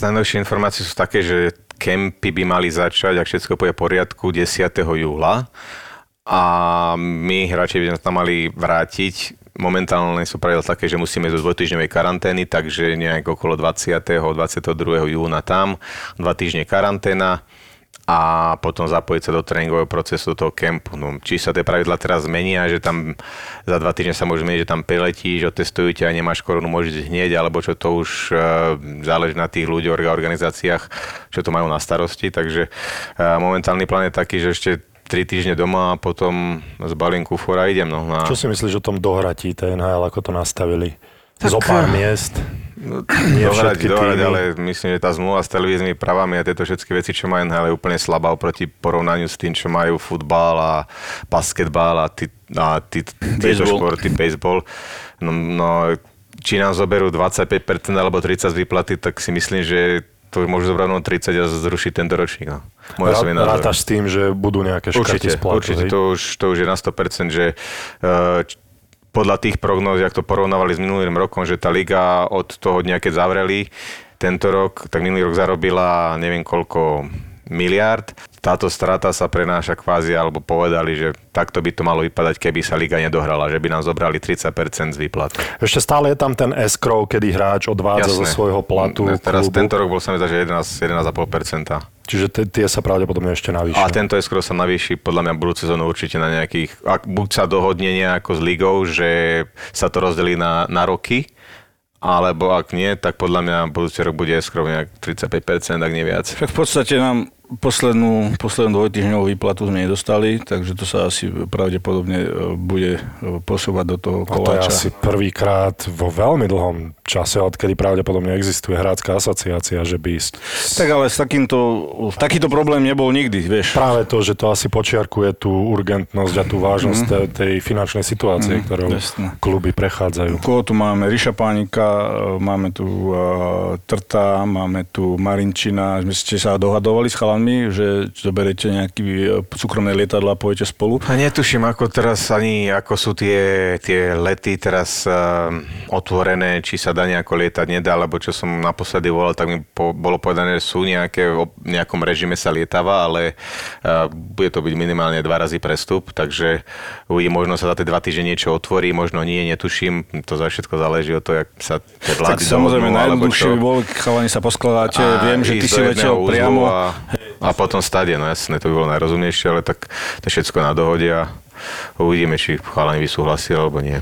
najnovšie informácie sú také, že kempy by mali začať, ak všetko bude v poriadku, 10. júla. A my hráči by sme tam mali vrátiť. Momentálne sú pravidla také, že musíme do dvojtýždňovej karantény, takže nejak okolo 20. 22. júna tam, dva týždne karanténa a potom zapojiť sa do tréningového procesu, do toho kempu. No, či sa tie pravidla teraz zmenia, že tam za dva týždne sa môže zmeniť, že tam preletíš, otestujú ťa a nemáš koronu, môžeš hneď, alebo čo to už uh, záleží na tých ľuďoch a organizáciách, čo to majú na starosti. Takže uh, momentálny plán je taký, že ešte tri týždne doma a potom zbalím kufor a idem. No, na... Čo si myslíš o tom dohratí TNHL, ako to nastavili? Zo pár miest. Nie dohrať, dohrať, ale myslím, že tá zmluva s televíznymi právami a tieto všetky veci, čo majú NHL, je úplne slabá oproti porovnaniu s tým, čo majú futbal a basketbal a, ty, a ty, tieto Baseball. športy, baseball. No, no, či nám zoberú 25% alebo 30% z výplaty, tak si myslím, že to môžu zobrať len 30 a zrušiť tento ročník. No. Osobný Rá- názor. Rátaš s tým, že budú nejaké škrty Určite, z platu, určite hej? to už, to už je na 100%, že uh, podľa tých prognóz, jak to porovnávali s minulým rokom, že tá liga od toho dňa, keď zavreli tento rok, tak minulý rok zarobila neviem koľko miliard. Táto strata sa prenáša kvázi, alebo povedali, že takto by to malo vypadať, keby sa liga nedohrala, že by nám zobrali 30% z výplat. Ešte stále je tam ten escrow, kedy hráč odvádza zo svojho platu. Teraz klubu. tento rok bol sa mi že 11, 11,5%. Čiže t- tie sa pravdepodobne ešte navýšia. A tento escrow sa navýši podľa mňa budúcu sezónu určite na nejakých, ak buď sa dohodne nejako s ligou, že sa to rozdelí na, na roky, alebo ak nie, tak podľa mňa budúci rok bude escrow nejak 35%, ak nie viac. V podstate nám poslednú, poslednú dvojtyžňovú výplatu sme nedostali, takže to sa asi pravdepodobne e, bude e, posúvať do toho A to je koláča. asi prvýkrát vo veľmi dlhom čase, odkedy pravdepodobne existuje hrácká asociácia, že by... Tak ale s takýmto, takýto problém nebol nikdy, vieš. Práve to, že to asi počiarkuje tú urgentnosť a tú vážnosť tej, tej finančnej situácie, ktorou jasné. kluby prechádzajú. Koho tu máme? Ríša Pánika, e, máme tu uh, Trta, máme tu Marinčina. My ste sa dohadovali s chalami, že zoberete nejaký e, súkromné lietadla a pojete spolu? A netuším, ako teraz ani, ako sú tie, tie lety teraz uh, otvorené, či sa dá nejako lietať, nedá, lebo čo som naposledy volal, tak mi po, bolo povedané, že sú nejaké, v nejakom režime sa lietava, ale uh, bude to byť minimálne dva razy prestup, takže uvidí, možno sa za tie dva týždne niečo otvorí, možno nie, netuším, to za všetko záleží od toho, jak sa tie Tak vlády samozrejme, dohodnú, alebo najjednoduchšie by bolo, chalani sa poskladáte. Viem, že ty si letel priamo. A, a potom stade, no jasné, to by bolo najrozumnejšie, ale tak to všetko na dohode a uvidíme, či chalani vysúhlasili alebo nie.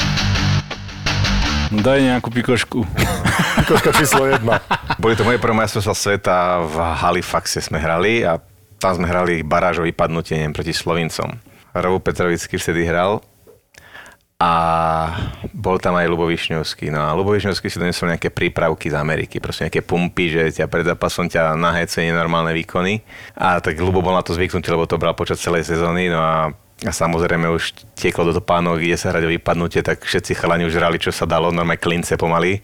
Daj nejakú pikošku. Koška číslo jedna. Boli to moje prvé majstrovstvá sveta v Halifaxe sme hrali a tam sme hrali barážové padnutie neviem, proti Slovincom. Robo Petrovický vtedy hral a bol tam aj Lubo Višňovský. No a Lubo Višňovský si donesol nejaké prípravky z Ameriky, proste nejaké pumpy, že ťa pred zápasom ťa nahecuje nenormálne výkony. A tak Lubo bol na to zvyknutý, lebo to bral počas celej sezóny. No a a samozrejme už tieklo do pánov, ide sa hrať o vypadnutie, tak všetci chalani už hrali, čo sa dalo, normálne klince pomaly.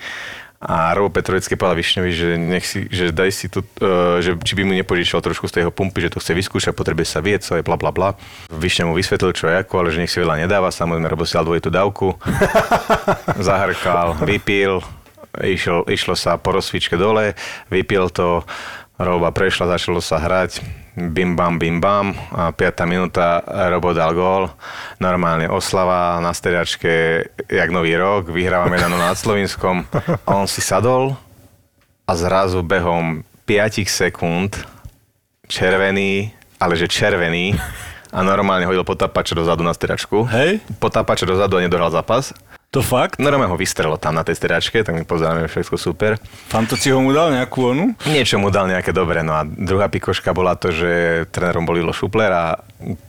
A Robo Petrovický povedal Višňovi, že, nech si, že daj si tu, uh, že či by mu nepožičal trošku z tej jeho pumpy, že to chce vyskúšať, potrebuje sa vieť, co je bla bla bla. Višňa mu vysvetlil, čo je ako, ale že nech si veľa nedáva, samozrejme Robo si dal dvojitú dávku, zahrkal, vypil, išlo, išlo sa po rozsvičke dole, vypil to, Roba prešla, začalo sa hrať, bim bam, bim bam, a 5. minúta Robo dal gól, normálne oslava na stedačke, jak nový rok, vyhrávame 1 nad Slovinskom, a on si sadol a zrazu behom 5 sekúnd červený, ale že červený, a normálne hodil potápača dozadu na stedačku. Hej? Potápača dozadu a nedohral zápas. To fakt? Normálne ho vystrelo tam na tej stedačke, tak my pozeráme všetko super. Fantoci ho mu dal nejakú onu? Niečo mu dal nejaké dobré. No a druhá pikoška bola to, že trénerom bol Ilo Šupler a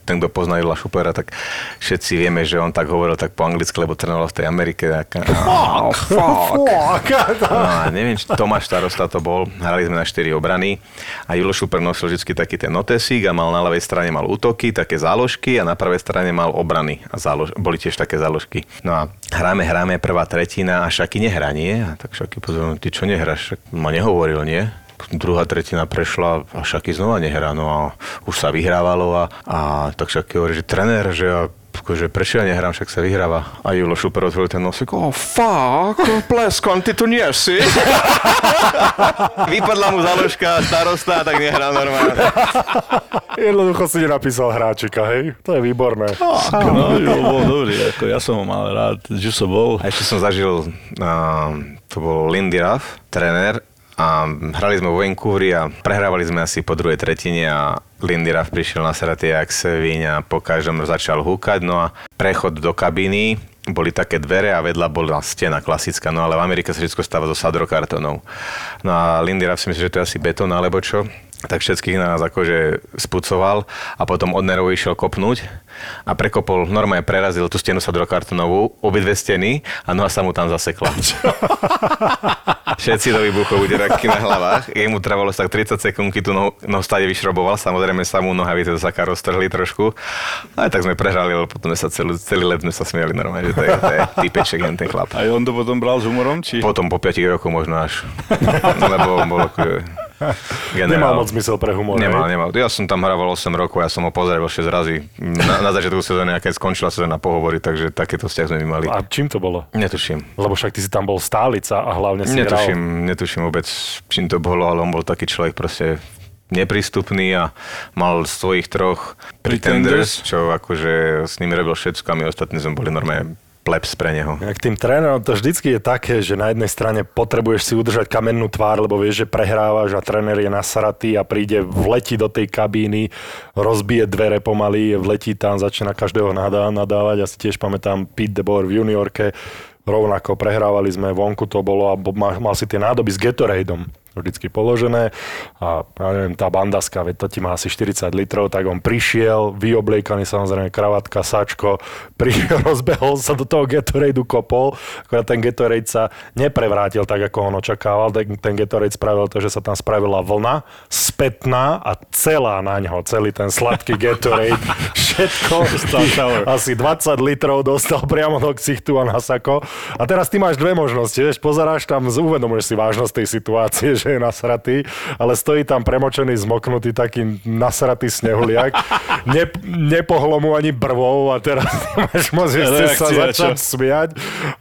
ten, kto pozná Ila Šuplera, tak všetci vieme, že on tak hovoril tak po anglicky, lebo trénoval v tej Amerike. Tak, oh, fuck. No a neviem, či Tomáš Starosta to bol, hrali sme na 4 obrany a Julo Šuper nosil vždy taký ten notesík a mal na ľavej strane mal útoky, také záložky a na pravej strane mal obrany a zálož, boli tiež také záložky. No a hráme, hráme, prvá tretina a Šaky nehrá, nie? A tak Šaky pozoril, ty čo nehráš? Ma nehovoril, nie? Druhá tretina prešla a Šaky znova nehrá, no a už sa vyhrávalo a, a tak Šaky hovorí, že trenér, že ja že prečo ja nehrám, však sa vyhráva. A Julo Šuper otvoril ten nosík, oh fuck, pleskon, ty tu nie si. Vypadla mu záložka starosta, tak nehral normálne. Jednoducho si nenapísal hráčika, hej? To je výborné. No, jo, bol dobrý, ako ja som ho mal rád, že som bol. A ešte som zažil, uh, to bol Lindy Ruff, tréner, a hrali sme vo Vancouveri a prehrávali sme asi po druhej tretine a Lindy Ruff prišiel na sratie jak sviň a po každom začal húkať, no a prechod do kabíny, boli také dvere a vedľa bola stena klasická, no ale v Amerike sa všetko stáva zo sadrokartonov. No a Lindy Ruff si myslí, že to je asi betón alebo čo, tak všetkých na nás akože spucoval a potom od nervov išiel kopnúť a prekopol, normálne prerazil tú stenu sadrokartonovú, obidve steny a noha sa mu tam zasekla. Všetci do výbuchov uderáky na hlavách. Jemu trvalo tak 30 sekúnd, tú nohu, nohu stade vyšroboval. Samozrejme samú nohavice do saka roztrhli trošku. Aj tak sme prehrali, ale potom sa celý, celý let sme sa smiali normálne, že to je, to je typeček jen ten chlap. A on to potom bral s humorom, či? Potom po 5 rokoch možno až. Lebo bol akože Nemal moc zmysel pre humor. Nemal, hej? nemal. Ja som tam hrával 8 rokov, ja som ho pozdravil 6 razy na, na začiatku sezóny, keď skončila sezóna pohovory, takže takéto vzťah sme my mali. A čím to bolo? Netuším. Lebo však ty si tam bol stálica a hlavne si hral. Netuším, netuším vôbec, čím to bolo, ale on bol taký človek proste neprístupný a mal svojich troch pretenders, čo akože s nimi robil všetko a my ostatní sme boli normálne plebs pre neho. Jak tým trénerom to vždycky je také, že na jednej strane potrebuješ si udržať kamennú tvár, lebo vieš, že prehrávaš a tréner je nasratý a príde, vletí do tej kabíny, rozbije dvere pomaly, vletí tam, začne na každého nadá, nadávať. Ja si tiež pamätám Pete DeBoer v juniorke, rovnako prehrávali sme, vonku to bolo a mal, mal si tie nádoby s Gatoradeom vždycky položené. A ja neviem, tá bandaska, veď to ti má asi 40 litrov, tak on prišiel, vyobliekaný samozrejme, kravatka, sačko, prišiel, rozbehol sa do toho Gatorade kopol, akorát ten Gatorade sa neprevrátil tak, ako on očakával, ten, ten Gatorade spravil to, že sa tam spravila vlna, spätná a celá na ňo, celý ten sladký Gatorade, všetko, asi 20 litrov dostal priamo do ksichtu a na sako. A teraz ty máš dve možnosti, vieš, pozeráš tam, uvedomuješ si vážnosť tej situácie, že je nasratý, ale stojí tam premočený, zmoknutý taký nasratý snehuliak. Ne, nepohlo mu ani brvou a teraz máš moc, že sa začať smiať.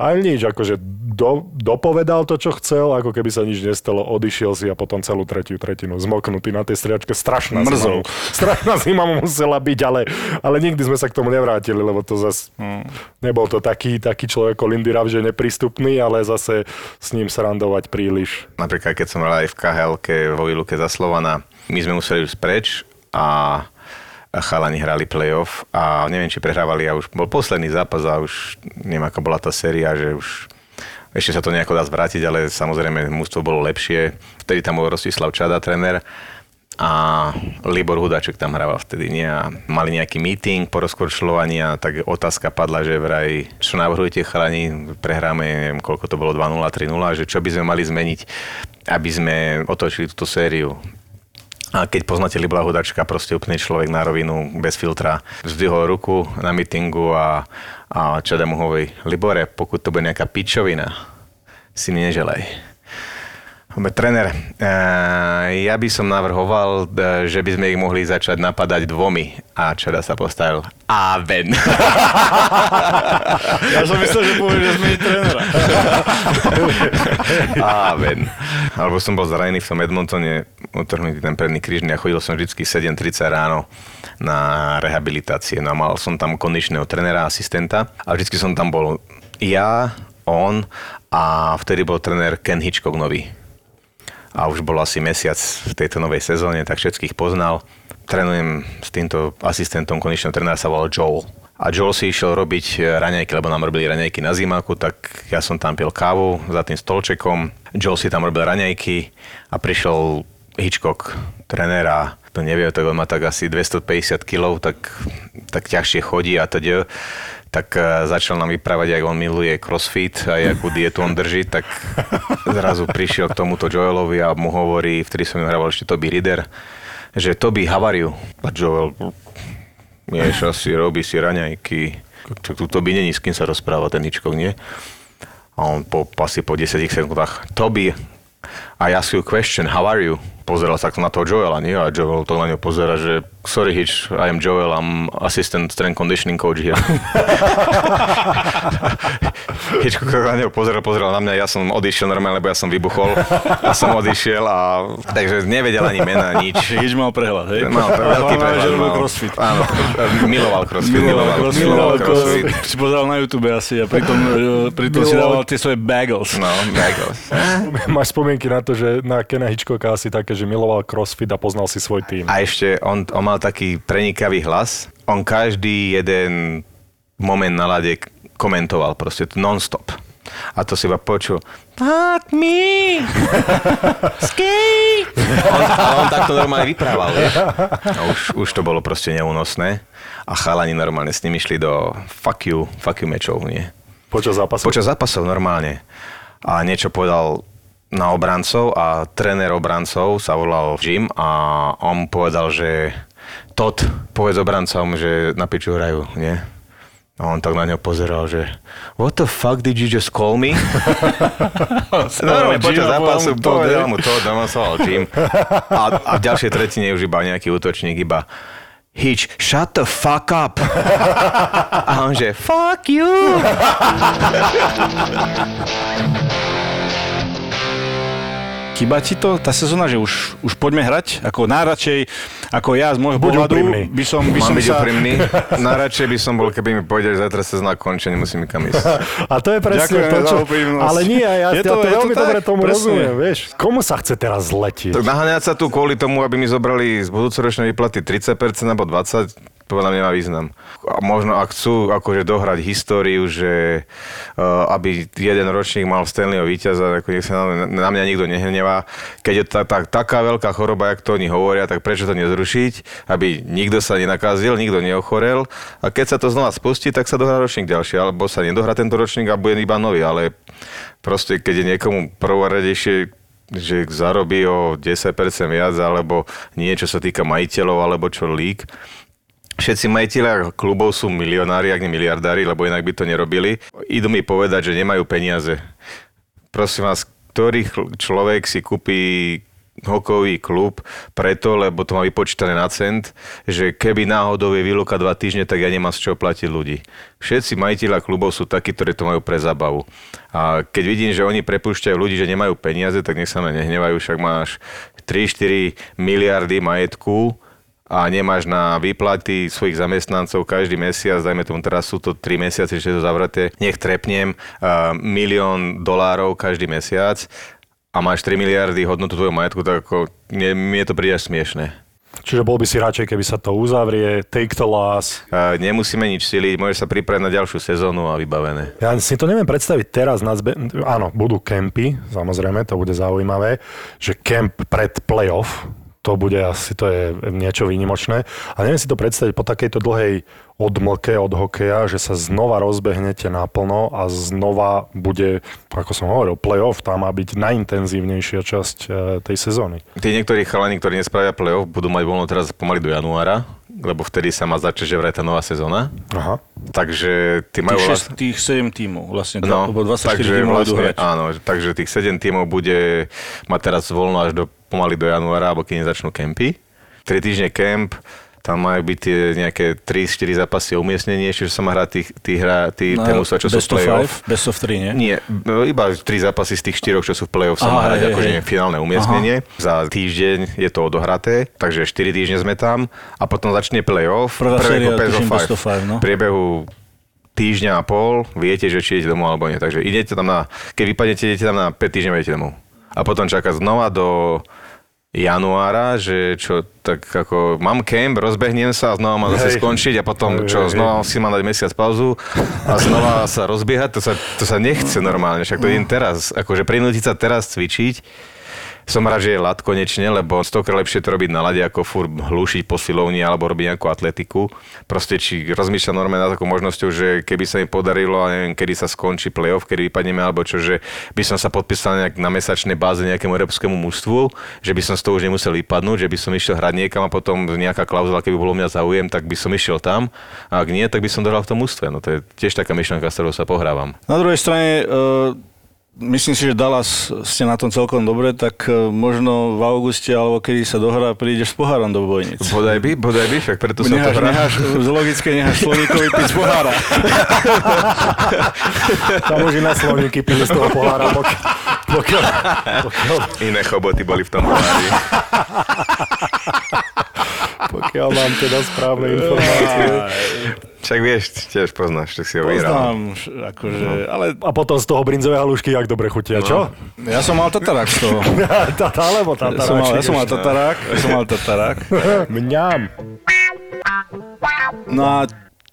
A nič, akože do, dopovedal to, čo chcel, ako keby sa nič nestalo, odišiel si a potom celú tretiu tretinu zmoknutý na tej striačke. Strašná Mrzol. zima. Strašná zima mu musela byť, ale, ale nikdy sme sa k tomu nevrátili, lebo to zase Hmm. nebol to taký, taký človek ako Lindy Ruff, že neprístupný, ale zase s ním srandovať príliš. Napríklad, keď som hral aj v khl vo výluke za Slovana, my sme museli už preč a a chalani hrali playoff a neviem, či prehrávali a už bol posledný zápas a už neviem, aká bola tá séria, že už ešte sa to nejako dá zvrátiť, ale samozrejme mústvo bolo lepšie. Vtedy tam bol Rostislav Čada, tréner a Libor Hudaček tam hrával vtedy, nie? A mali nejaký meeting po rozkorčľovaní a tak otázka padla, že vraj, čo navrhujete chalani, prehráme, neviem, koľko to bolo, 2-0, 3-0, že čo by sme mali zmeniť, aby sme otočili túto sériu. A keď poznáte Libora Hudačka, proste úplný človek na rovinu, bez filtra, zdvihol ruku na mítingu a, a mu hovorí, Libore, pokud to bude nejaká pičovina, si mi neželaj. Tréner, eh, ja by som navrhoval, eh, že by sme ich mohli začať napadať dvomi. A Čada sa postavil. Aven. Ja som myslel, že povie, že zmení trénera. Aven. Alebo som bol zranený v tom Edmontone, utrhnutý ten predný krížny a chodil som vždy 7.30 ráno na rehabilitácie. No a mal som tam kondičného trénera, asistenta a vždy som tam bol ja, on a vtedy bol tréner Ken Hitchcock nový. A už bol asi mesiac v tejto novej sezóne, tak všetkých poznal. Trénujem s týmto asistentom kondičného trénera, sa volal Joel. A Joel si išiel robiť raňajky, lebo nám robili raňajky na zimáku, tak ja som tam pil kávu za tým stolčekom. Joel si tam robil raňajky a prišiel Hitchcock, trénera, to nevie, tak on má tak asi 250 kg, tak, tak ťažšie chodí a teda tak eh, začal nám vyprávať, ako on miluje crossfit a akú dietu on drží, tak zrazu prišiel k tomuto Joelovi a mu hovorí, vtedy som hrával ešte Toby Reader, že Toby, havariu. A Joel, mieša si, robí si raňajky. Tak tu Toby není s kým sa rozpráva, ten Hitchcock, nie? A on po, asi po 10 sekundách, Toby, I ask you a question, how are you? Pozeral sa na toho Joela, nie? A Joel to na ňo pozera, že sorry Hitch, I am Joel, I'm assistant strength conditioning coach here. Sa na neho pozeral, pozeral na mňa, ja som odišiel normálne, lebo ja som vybuchol. Ja som odišiel a takže nevedel ani mena, nič. Hneď mal prehľad, hej? Mal veľký prehľad. že robil mal. crossfit. Áno, miloval crossfit. Miloval crossfit. Miloval crossfit. Si pozeral na YouTube asi a pritom, pritom si Miloval- dával tie svoje bagels. No, bagels. Máš spomienky na to, že na Kena Hitchcocka asi také, že miloval crossfit a poznal si svoj tým. A ešte on, on mal taký prenikavý hlas. On každý jeden moment na lade komentoval proste non-stop. A to si iba počul. Fuck me! Ski! On, ale on takto normálne vyprával, vieš? A už, už to bolo proste neúnosné. A chalani normálne s nimi šli do fuck you, fuck you mečov, nie? Počas zápasu. Počas zápasov normálne. A niečo povedal na obrancov a tréner obrancov sa volal Jim a on povedal, že Todd, povedz obrancom, že na piču hrajú, nie? A on tak na ňo pozeral, že what the fuck did you just call me? no, no, počas zápasu povedal mu to, doma sa volal Jim. A, a v ďalšej tretine už iba nejaký útočník, iba Hitch, shut the fuck up. A on že, fuck you. Chýba ti to, tá sezóna, že už, už poďme hrať? Ako najradšej, ako ja z môjho Buď pohľadu, úprimný. by som, by Mám som byť sa... úprimný. Najradšej by som bol, keby mi povedali, že zajtra sezóna končí, nemusím nikam ísť. A to je presne to, čo... Ale nie, ja, Je ja to- to, je to veľmi tak, dobre tomu presne. rozumiem, vieš. Komu sa chce teraz zletieť? Tak naháňať sa tu kvôli tomu, aby mi zobrali z budúcoročnej výplaty 30% alebo 20%, podľa mňa nemá význam. A možno ak chcú akože dohrať históriu, že uh, aby jeden ročník mal Stanleyho víťaza, ako nech sa na, na mňa nikto nehnevá. Keď je tá, tá, taká veľká choroba, jak to oni hovoria, tak prečo to nezrušiť, aby nikto sa nenakazil, nikto neochorel. A keď sa to znova spustí, tak sa dohrá ročník ďalší, alebo sa nedohrá tento ročník a bude iba nový, ale proste keď je niekomu prvoradejšie že zarobí o 10% viac, alebo niečo sa týka majiteľov, alebo čo lík. Všetci majiteľia klubov sú milionári, ak nie miliardári, lebo inak by to nerobili. Idú mi povedať, že nemajú peniaze. Prosím vás, ktorý človek si kúpi hokejový klub preto, lebo to má vypočítané na cent, že keby náhodou je výluka dva týždne, tak ja nemám z čoho platiť ľudí. Všetci majiteľia klubov sú takí, ktorí to majú pre zábavu. A keď vidím, že oni prepúšťajú ľudí, že nemajú peniaze, tak nech sa ma nehnevajú, však máš 3-4 miliardy majetku, a nemáš na výplaty svojich zamestnancov každý mesiac, dajme tomu teraz sú to 3 mesiace, že to zavreté, nech trepnem uh, milión dolárov každý mesiac a máš 3 miliardy hodnotu tvojho majetku, tak ako, mne, mne to príde až smiešne. Čiže bol by si radšej, keby sa to uzavrie, take the loss. Uh, nemusíme nič siliť, môžeš sa pripraviť na ďalšiu sezónu a vybavené. Ja si to neviem predstaviť teraz. Na zbe... Áno, budú kempy, samozrejme, to bude zaujímavé, že kemp pred playoff, to bude asi, to je niečo výnimočné. A neviem si to predstaviť po takejto dlhej odmlke od hokeja, že sa znova rozbehnete naplno a znova bude, ako som hovoril, playoff, tam má byť najintenzívnejšia časť e, tej sezóny. Tí niektorí chalani, ktorí nespravia playoff, budú mať voľno teraz pomaly do januára, lebo vtedy sa má začať, že vraj tá nová sezóna. Aha. Takže ty majú Tých, 6, tých 7 tímov, vlastne, No, lebo 24 takže tímov vlastne, hrať. áno, takže tých 7 tímov bude mať teraz voľno až do, pomaly do januára, alebo keď nezačnú kempy. 3 týždne kemp, tam majú byť tie nejaké 3-4 zápasy o umiestnenie, čiže sa má hrať tých, tých, hra, tí, No, no, čo sú v of play-off. five, best of 3, nie? Nie, no, iba 3 zápasy z tých 4, čo sú v play-off, sa Aha, má hrať hej, akože hej. finálne umiestnenie. Za týždeň je to odohraté, takže 4 týždne sme tam a potom začne play-off. Prvá séria, best of tuším, five. best of five, no. V priebehu týždňa a pol viete, že či idete domov alebo nie. Takže idete tam na, keď vypadnete, idete tam na 5 týždňov, idete domov. A potom čaká znova do januára, že čo, tak ako mám camp, rozbehnem sa a znova mám zase skončiť a potom Hej, čo, hej, znova si mám dať mesiac pauzu a znova sa rozbiehať, to sa, to sa nechce normálne, však to idem teraz, akože prinútiť sa teraz cvičiť, som rád, že je lat konečne, lebo stokrát lepšie to robiť na lade, ako furt hlušiť po silovni alebo robiť nejakú atletiku. Proste či rozmýšľam normálne nad takou možnosťou, že keby sa mi podarilo, a neviem, kedy sa skončí playoff, kedy vypadneme, alebo čo, že by som sa podpísal nejak na mesačnej báze nejakému európskemu mužstvu, že by som z toho už nemusel vypadnúť, že by som išiel hrať niekam a potom nejaká klauzula, keby bolo mňa záujem, tak by som išiel tam. A ak nie, tak by som dohral v tom mužstve. No to je tiež taká myšlienka, s ktorou sa pohrávam. Na druhej strane, uh, myslím si, že Dallas ste na tom celkom dobre, tak uh, možno v auguste alebo kedy sa dohrá, prídeš s pohárom do bojnic. Bodaj by, bodaj by, však preto som to Necháš, hral. necháš, z logické necháš Slovíkovi piť z pohára. Tam už iné slovníky pili z toho pohára, pokiaľ, pokiaľ, pokiaľ, Iné choboty boli v tom pohári. pokiaľ mám teda správne informácie. Však vieš, tiež poznáš, tak si ho vyhral. Poznám, akože, ale A potom z toho brinzové halušky, jak dobre chutia, čo? ja som mal tatarák z toho. Tata alebo Ja som mal, ja som mal tatarák, ja som mal tatarák. Mňam. No a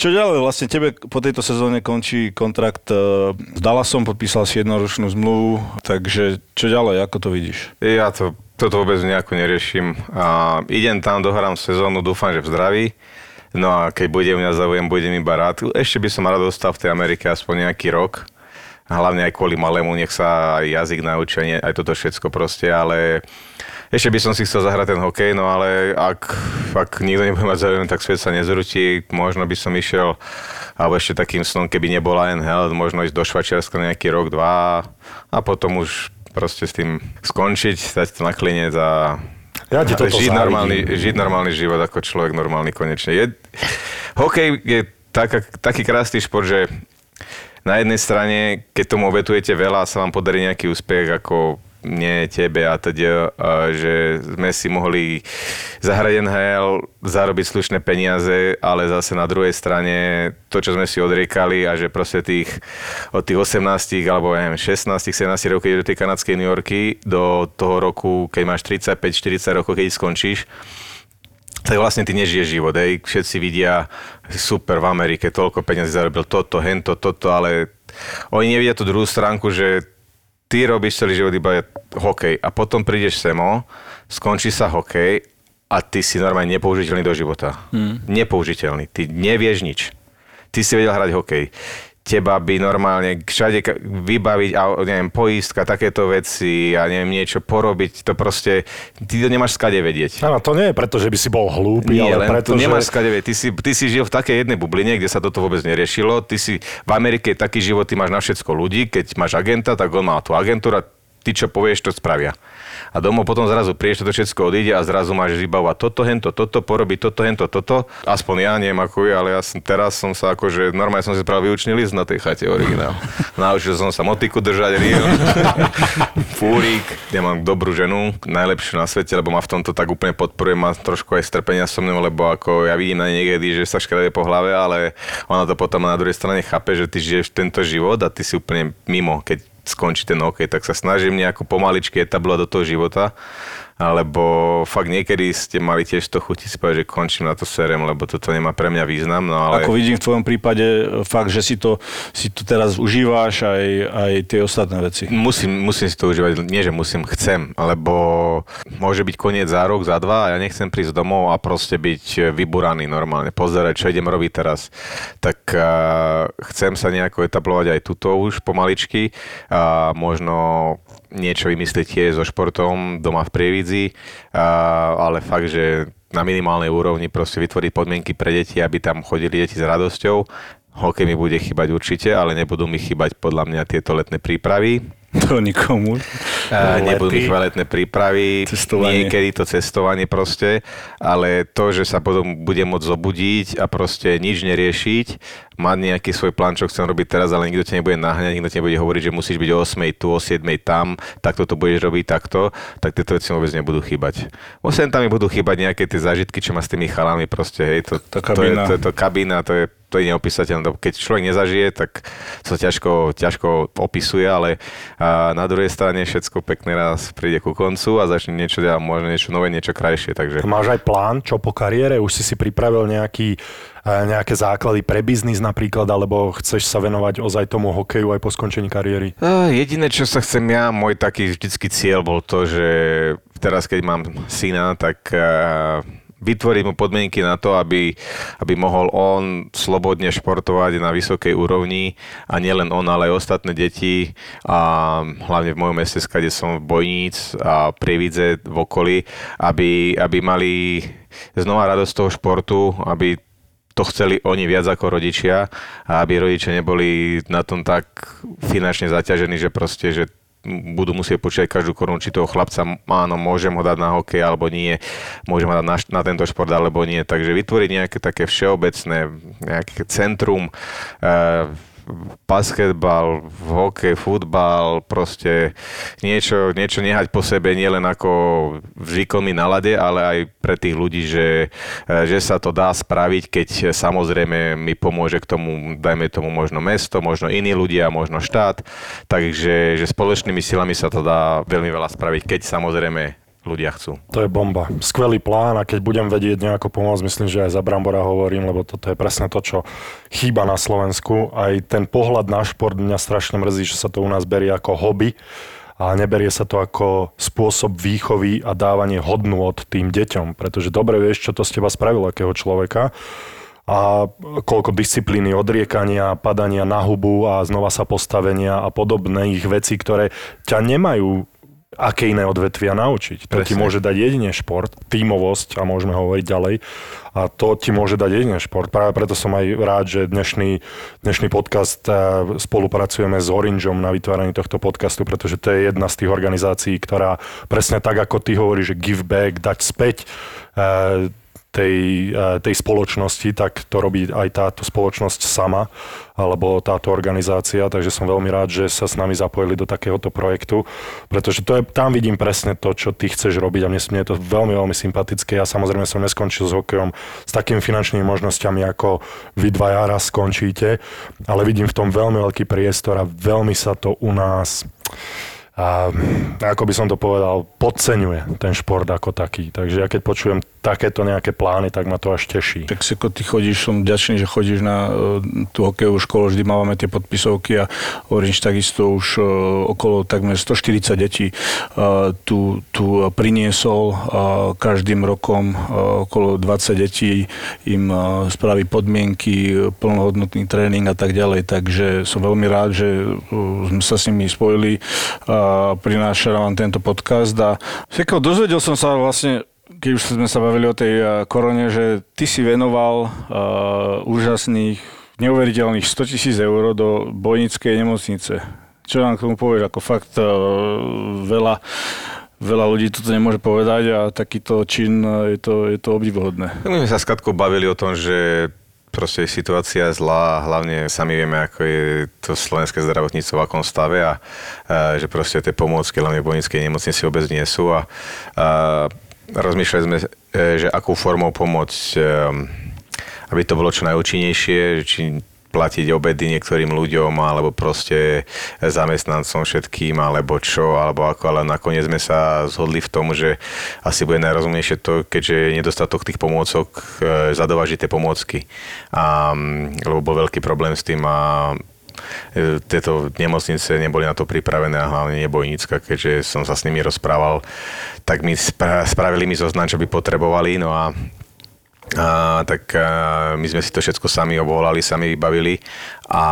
čo ďalej? Vlastne tebe po tejto sezóne končí kontrakt eh, s Dallasom, podpísal si jednoročnú zmluvu, takže čo ďalej, ako to vidíš? Ja to, toto vôbec nejako neriešim. A idem tam, dohrám sezónu, dúfam, že v zdraví. No a keď bude mňa záujem, budem iba rád. Ešte by som rád dostal v tej Amerike aspoň nejaký rok. Hlavne aj kvôli malému, nech sa aj jazyk naučí, aj nie- aj toto všetko proste, ale ešte by som si chcel zahrať ten hokej, no ale ak, ak nikto nebude mať záujem, tak svet sa nezrutí. Možno by som išiel alebo ešte takým snom, keby nebola NHL, možno ísť do Švačiarska nejaký rok, dva a potom už proste s tým skončiť, stať to na klinec a Ja ti toto žiť, závidím. normálny, žiť normálny život ako človek normálny konečne. Je, hokej je tak, taký krásny šport, že na jednej strane, keď tomu obetujete veľa a sa vám podarí nejaký úspech ako mne, tebe a teda, že sme si mohli zahrať NHL, zarobiť slušné peniaze, ale zase na druhej strane to, čo sme si odriekali a že proste tých, od tých 18 alebo neviem, 16, 17 rokov, keď do tej kanadskej New Yorky, do toho roku, keď máš 35-40 rokov, keď skončíš, tak vlastne ty nežiješ život, hej. Všetci vidia, super, v Amerike toľko peniazí zarobil toto, hento, toto, ale oni nevidia tú druhú stránku, že ty robíš celý život iba hokej a potom prídeš semo, skončí sa hokej a ty si normálne nepoužiteľný do života. Hmm. Nepoužiteľný. Ty nevieš nič. Ty si vedel hrať hokej. Teba by normálne všade vybaviť, a neviem, poistka, takéto veci a neviem, niečo porobiť, to proste, ty to nemáš skade vedieť. Áno, to nie je preto, že by si bol hlúpy, Nie, ale preto, nemáš že... skade vedieť. Ty si, ty si žil v takej jednej bubline, kde sa toto vôbec neriešilo. Ty si, v Amerike je taký život, ty máš na všetko ľudí. Keď máš agenta, tak on má tú agentúra, ty čo povieš, to spravia. A domov potom zrazu prídeš, toto všetko odíde a zrazu máš vybavovať toto, hento, toto, porobiť toto, hento, toto. Aspoň ja neviem ako je, ale ja som, teraz som sa akože, normálne som si spravil výučný list na tej chate originál. Naučil som sa motiku držať, rio, fúrik, ja mám dobrú ženu, najlepšiu na svete, lebo ma v tomto tak úplne podporuje, má trošku aj strpenia so mnou, lebo ako ja vidím na niekedy, že sa škrade po hlave, ale ona to potom na druhej strane chápe, že ty žiješ tento život a ty si úplne mimo, keď skončí ten hokej, tak sa snažím nejako pomaličky etablovať do toho života, alebo fakt niekedy ste mali tiež to chuti si povedať, že končím na to serem, lebo toto nemá pre mňa význam, no ale... Ako vidím v tvojom prípade e, fakt, že si to, si to teraz užíváš aj, aj tie ostatné veci. Musím, musím si to užívať, nie že musím, chcem, lebo môže byť koniec za rok, za dva a ja nechcem prísť domov a proste byť vyburaný normálne, pozerať, čo idem robiť teraz. Tak uh, chcem sa nejako etablovať aj tuto už pomaličky a možno niečo vymyslieť tiež so športom doma v Prievidzi, ale fakt, že na minimálnej úrovni proste vytvoriť podmienky pre deti, aby tam chodili deti s radosťou. Hokej mi bude chýbať určite, ale nebudú mi chýbať podľa mňa tieto letné prípravy. To nikomu. A nebudú mi chýbať letné prípravy, Cestovanie. niekedy to cestovanie proste, ale to, že sa potom budem môcť zobudiť a proste nič neriešiť, mať nejaký svoj plán, čo chcem robiť teraz, ale nikto ťa nebude naháňať, nikto ti nebude hovoriť, že musíš byť o 8 tu, o 7 tam, takto to budeš robiť takto, tak tieto veci vôbec nebudú chýbať. Osem tam mi budú chýbať nejaké tie zážitky, čo má s tými chalami proste, hej, to, Tá to, je, to, je, to kabína, to je to je neopísateľné. Keď človek nezažije, tak sa ťažko, ťažko opisuje, ale na druhej strane všetko pekne raz príde ku koncu a začne niečo ďalej, možno niečo nové, niečo krajšie. Takže Máš aj plán, čo po kariére? Už si si pripravil nejaký, eh, nejaké základy pre biznis napríklad, alebo chceš sa venovať ozaj tomu hokeju aj po skončení kariéry? Uh, jediné, čo sa chcem ja, môj taký vždycky cieľ bol to, že teraz, keď mám syna, tak uh, vytvoriť mu podmienky na to, aby, aby mohol on slobodne športovať na vysokej úrovni a nielen on, ale aj ostatné deti a hlavne v mojom meste, kde som v Bojníc a Prievidze v okolí, aby, aby mali znova radosť toho športu, aby to chceli oni viac ako rodičia a aby rodičia neboli na tom tak finančne zaťažení, že proste, že budú musieť počítať každú korunu, či toho chlapca, áno, môžem ho dať na hokej alebo nie, môžem ho dať na, na tento šport alebo nie. Takže vytvoriť nejaké také všeobecné, nejaké centrum, uh, basketbal, hokej, futbal, proste niečo, niečo nehať po sebe nielen ako zvykom nalade, ale aj pre tých ľudí, že, že sa to dá spraviť, keď samozrejme mi pomôže k tomu, dajme tomu možno mesto, možno iní ľudia, možno štát. Takže že spoločnými silami sa to dá veľmi veľa spraviť, keď samozrejme ľudia chcú. To je bomba. Skvelý plán a keď budem vedieť nejako pomôcť, myslím, že aj za Brambora hovorím, lebo toto je presne to, čo chýba na Slovensku. Aj ten pohľad na šport mňa strašne mrzí, že sa to u nás berie ako hobby a neberie sa to ako spôsob výchovy a dávanie hodnôt tým deťom, pretože dobre vieš, čo to z teba spravilo, akého človeka a koľko disciplíny, odriekania, padania na hubu a znova sa postavenia a podobných vecí, ktoré ťa nemajú aké iné odvetvia naučiť. To ti Presne. môže dať jedine šport, tímovosť a môžeme hovoriť ďalej. A to ti môže dať jedine šport. Práve preto som aj rád, že dnešný, dnešný podcast eh, spolupracujeme s Orangeom na vytváraní tohto podcastu, pretože to je jedna z tých organizácií, ktorá presne tak, ako ty hovoríš, že give back, dať späť eh, tej, eh, tej spoločnosti, tak to robí aj táto spoločnosť sama, alebo táto organizácia, takže som veľmi rád, že sa s nami zapojili do takéhoto projektu, pretože to je, tam vidím presne to, čo ty chceš robiť a mne, mne je to veľmi, veľmi sympatické. Ja samozrejme som neskončil s hokejom s takými finančnými možnosťami, ako vy dvaja raz skončíte, ale vidím v tom veľmi veľký priestor a veľmi sa to u nás a ako by som to povedal, podceňuje ten šport ako taký. Takže ja keď počujem takéto nejaké plány, tak ma to až teší. Tak si ako ty chodíš, som vďačný, že chodíš na e, tú hokejovú školu, vždy máme tie podpisovky a Orange takisto už e, okolo takmer 140 detí e, tu, tu priniesol každým rokom okolo 20 detí im spraví podmienky, plnohodnotný tréning a tak ďalej, takže som veľmi rád, že sme sa s nimi spojili a prináša vám tento podcast a dozvedel som sa vlastne keď už sme sa bavili o tej uh, korone, že ty si venoval uh, úžasných, neuveriteľných 100 tisíc eur do bojnickej nemocnice. Čo nám k tomu povieš? Ako fakt uh, veľa, veľa ľudí toto nemôže povedať a takýto čin je to, je to obdivuhodné. My sme sa s Katkou bavili o tom, že proste je situácia zlá a hlavne sami vieme, ako je to slovenské zdravotníctvo v akom stave a, a že proste tie pomôcky hlavne v bojnickej nemocnici vôbec nie sú a, a rozmýšľali sme, e, že akou formou pomôcť, e, aby to bolo čo najúčinnejšie, či platiť obedy niektorým ľuďom, alebo proste zamestnancom všetkým, alebo čo, alebo ako, ale nakoniec sme sa zhodli v tom, že asi bude najrozumnejšie to, keďže je nedostatok tých pomôcok, e, zadovažiť tie pomôcky. A, lebo bol veľký problém s tým a tieto nemocnice neboli na to pripravené a hlavne nebojnícka, keďže som sa s nimi rozprával, tak mi spra- spravili mi zoznam, čo by potrebovali, no a a, tak a, my sme si to všetko sami obvolali, sami vybavili a, a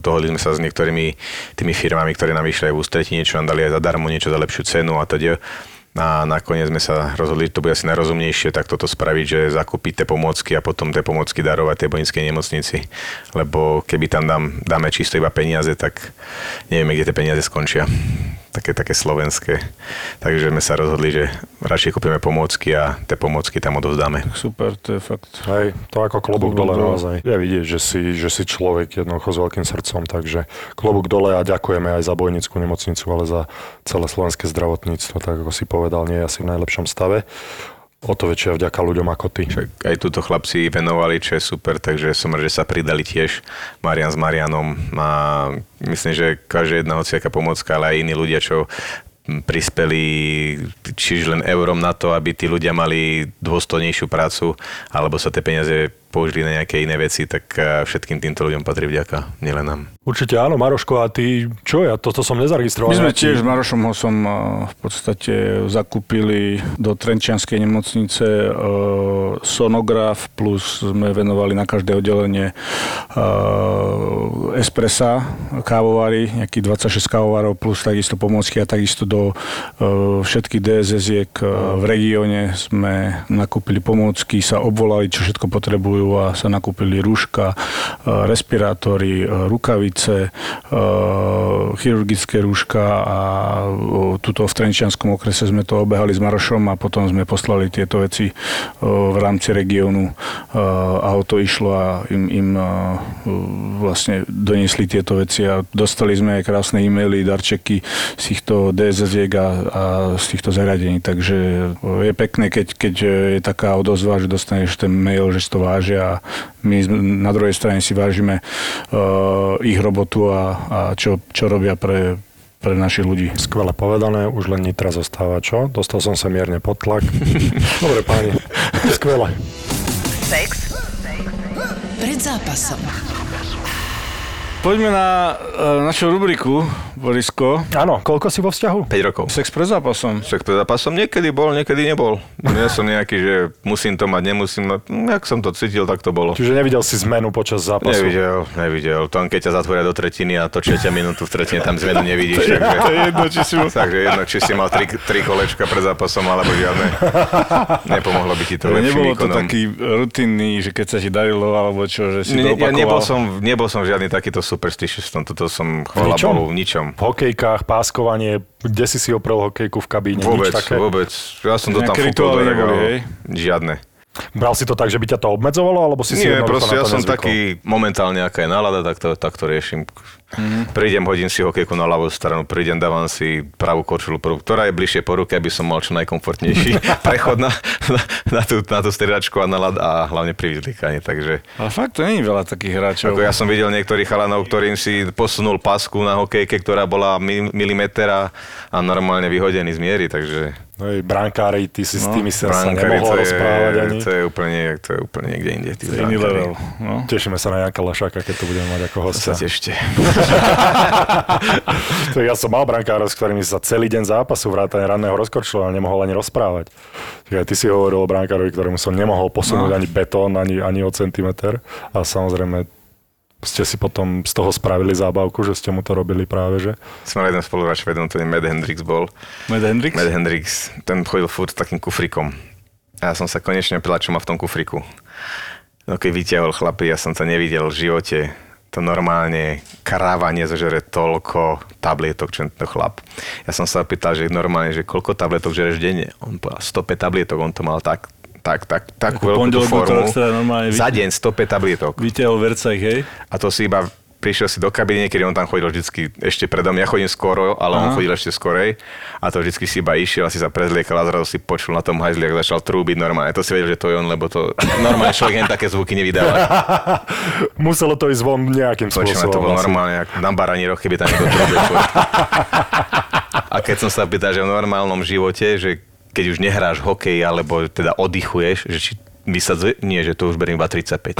dohodli sme sa s niektorými tými firmami, ktoré nám vyšli aj v ústretí, niečo nám dali aj zadarmo, niečo za lepšiu cenu a teda. A nakoniec sme sa rozhodli, že to bude asi najrozumnejšie, tak toto spraviť, že zakúpiť tie pomôcky a potom tie pomôcky darovať tej bojnickej nemocnici. Lebo keby tam dám, dáme čisto iba peniaze, tak nevieme, kde tie peniaze skončia také, také slovenské. Takže sme sa rozhodli, že radšej kúpime pomôcky a tie pomôcky tam odovzdáme. Super, to je fakt. Hej, to ako klobúk Klobúk dole dole. naozaj. Je vidieť, že si, že si človek jednoducho s veľkým srdcom, takže klobúk dole a ďakujeme aj za bojnickú nemocnicu, ale za celé slovenské zdravotníctvo, tak ako si povedal, nie je asi v najlepšom stave. O to väčšia vďaka ľuďom ako ty. Však aj túto chlapci venovali, čo je super, takže som rád, že sa pridali tiež Marian s Marianom a myslím, že každá jedna hociaká pomocka, ale aj iní ľudia, čo prispeli čiže len eurom na to, aby tí ľudia mali dôstojnejšiu prácu, alebo sa tie peniaze použili na nejaké iné veci, tak eh, všetkým týmto ľuďom patrí vďaka, nielen nám. Určite áno, Maroško, a ty čo? Ja toto som nezaregistroval. My sme Nejaký- tiež s Marošom Hosom eh, v podstate zakúpili do Trenčianskej nemocnice eh, sonograf, plus sme venovali na každé oddelenie espressa, kávovary, nejakých 26 kávovarov, plus takisto pomôcky a takisto do všetkých DSS-iek v regióne sme nakúpili pomôcky, sa obvolali, čo všetko potrebujú a sa nakúpili rúška, eh, respirátory, eh, rukavice, eh, chirurgické rúška a tuto v Trenčianskom okrese sme to obehali s Marošom a potom sme poslali tieto veci v rámci regiónu a o to išlo a im, im vlastne doniesli tieto veci a dostali sme aj krásne e-maily, darčeky z týchto DSS-iek a, a z týchto zariadení, takže je pekné, keď, keď je taká odozva, že dostaneš ten mail, že si to vážia a my na druhej strane si vážime uh, ich robotu a, a čo, čo robia pre, pre našich ľudí. Skvele povedané, už len Nitra zostáva, čo? Dostal som sa mierne pod tlak. Dobre páni, skvele. Sex pred zápasom. Poďme na uh, našu rubriku, Borisko. Áno, koľko si vo vzťahu? 5 rokov. Sex pred zápasom. Však pred zápasom niekedy bol, niekedy nebol. Ja som nejaký, že musím to mať, nemusím mať. No, Jak som to cítil, tak to bolo. Čiže nevidel si zmenu počas zápasu. Nevidel, nevidel. To keď ťa zatvoria do tretiny a točia ťa minútu v tretine, tam zmenu nevidíš. takže, To je jedno, či si bol... takže jedno, či si mal tri, tri kolečka pred zápasom, alebo žiadne. Nepomohlo by ti to lepším Nebolo to výkonom. taký rutinný, že keď sa ti darilo, alebo čo, že si Nie, to ja opakoval. nebol som, nebol som žiadny takýto superstitious, v tomto to som, chvala ničom? Bohu, v ničom. V hokejkách, páskovanie, kde si si oprel hokejku v kabíne, Vôbec, nič také. vôbec. Ja som to tam fúkol do hej? Žiadne. Bral si to tak, že by ťa to obmedzovalo, alebo si si Nie, jednoducho proste ja som nezvykol? taký, momentálne aká je nálada, tak to, tak to riešim. Mhm. Mm-hmm. Prídem, hodím si hokejku na ľavú stranu, prídem, dávam si pravú kočulu, prvú, ktorá je bližšie po ruke, aby som mal čo najkomfortnejší prechod na, na, na, tú, na tú striedačku a na ľad a hlavne pri vyzlíkaní, takže Ale fakt to nie je veľa takých hráčov. Ako ja som videl niektorých chalanov, ktorým si posunul pasku na hokejke, ktorá bola mi- milimeter a, a normálne vyhodený z miery, takže Hej, brankári, ty si s No, tými sa, sa nemohol to, rozprávať je, ani. to, je úplne, to je úplne niekde inde. Tí To iný brankári. level. No. Tešíme sa na Janka Lašáka, keď to budeme mať ako To hostia. sa tešte. To ja som mal brankárov, s ktorými sa celý deň zápasu vrátane ranného rozkorčila a nemohol ani rozprávať. Čiže aj ty si hovoril o brankárovi, ktorému som nemohol posunúť No. ani betón, ani, ani o centimeter. A samozrejme ste si potom z toho spravili zábavku, že ste mu to robili práve, že? Som mal jeden spoluhráč, vedom to je Mad Hendrix bol. Matt Hendricks? Mad Hendrix, ten chodil furt s takým kufrikom. A ja som sa konečne pýtal, čo má v tom kufriku. No keď vyťahol chlapy, ja som to nevidel v živote. To normálne kráva nezožere toľko tablietok, čo to chlap. Ja som sa pýtal, že normálne, že koľko tabletok žereš denne. On povedal 105 tablietok, on to mal tak, tak, tak, takú Ako veľkú formu. Za deň 105 tablietok. Vytiahol Vercaj, hej? A to si iba prišiel si do kabiny, niekedy on tam chodil vždycky ešte predo mňa, ja chodím skoro, ale on Aha. chodil ešte skorej a to vždycky si iba išiel a si sa prezliekal a zrazu si počul na tom hajzli, ak začal trúbiť normálne. To si vedel, že to je on, lebo to normálne človek len také zvuky nevydáva. Muselo to ísť von nejakým Počujem, spôsobom. to bolo asi. normálne, ako na baraní roh, keby tam niekto trúbil. A keď som sa pýtal, že v normálnom živote, že keď už nehráš hokej, alebo teda oddychuješ, že či vysadzuje, nie, že to už beriem iba 35.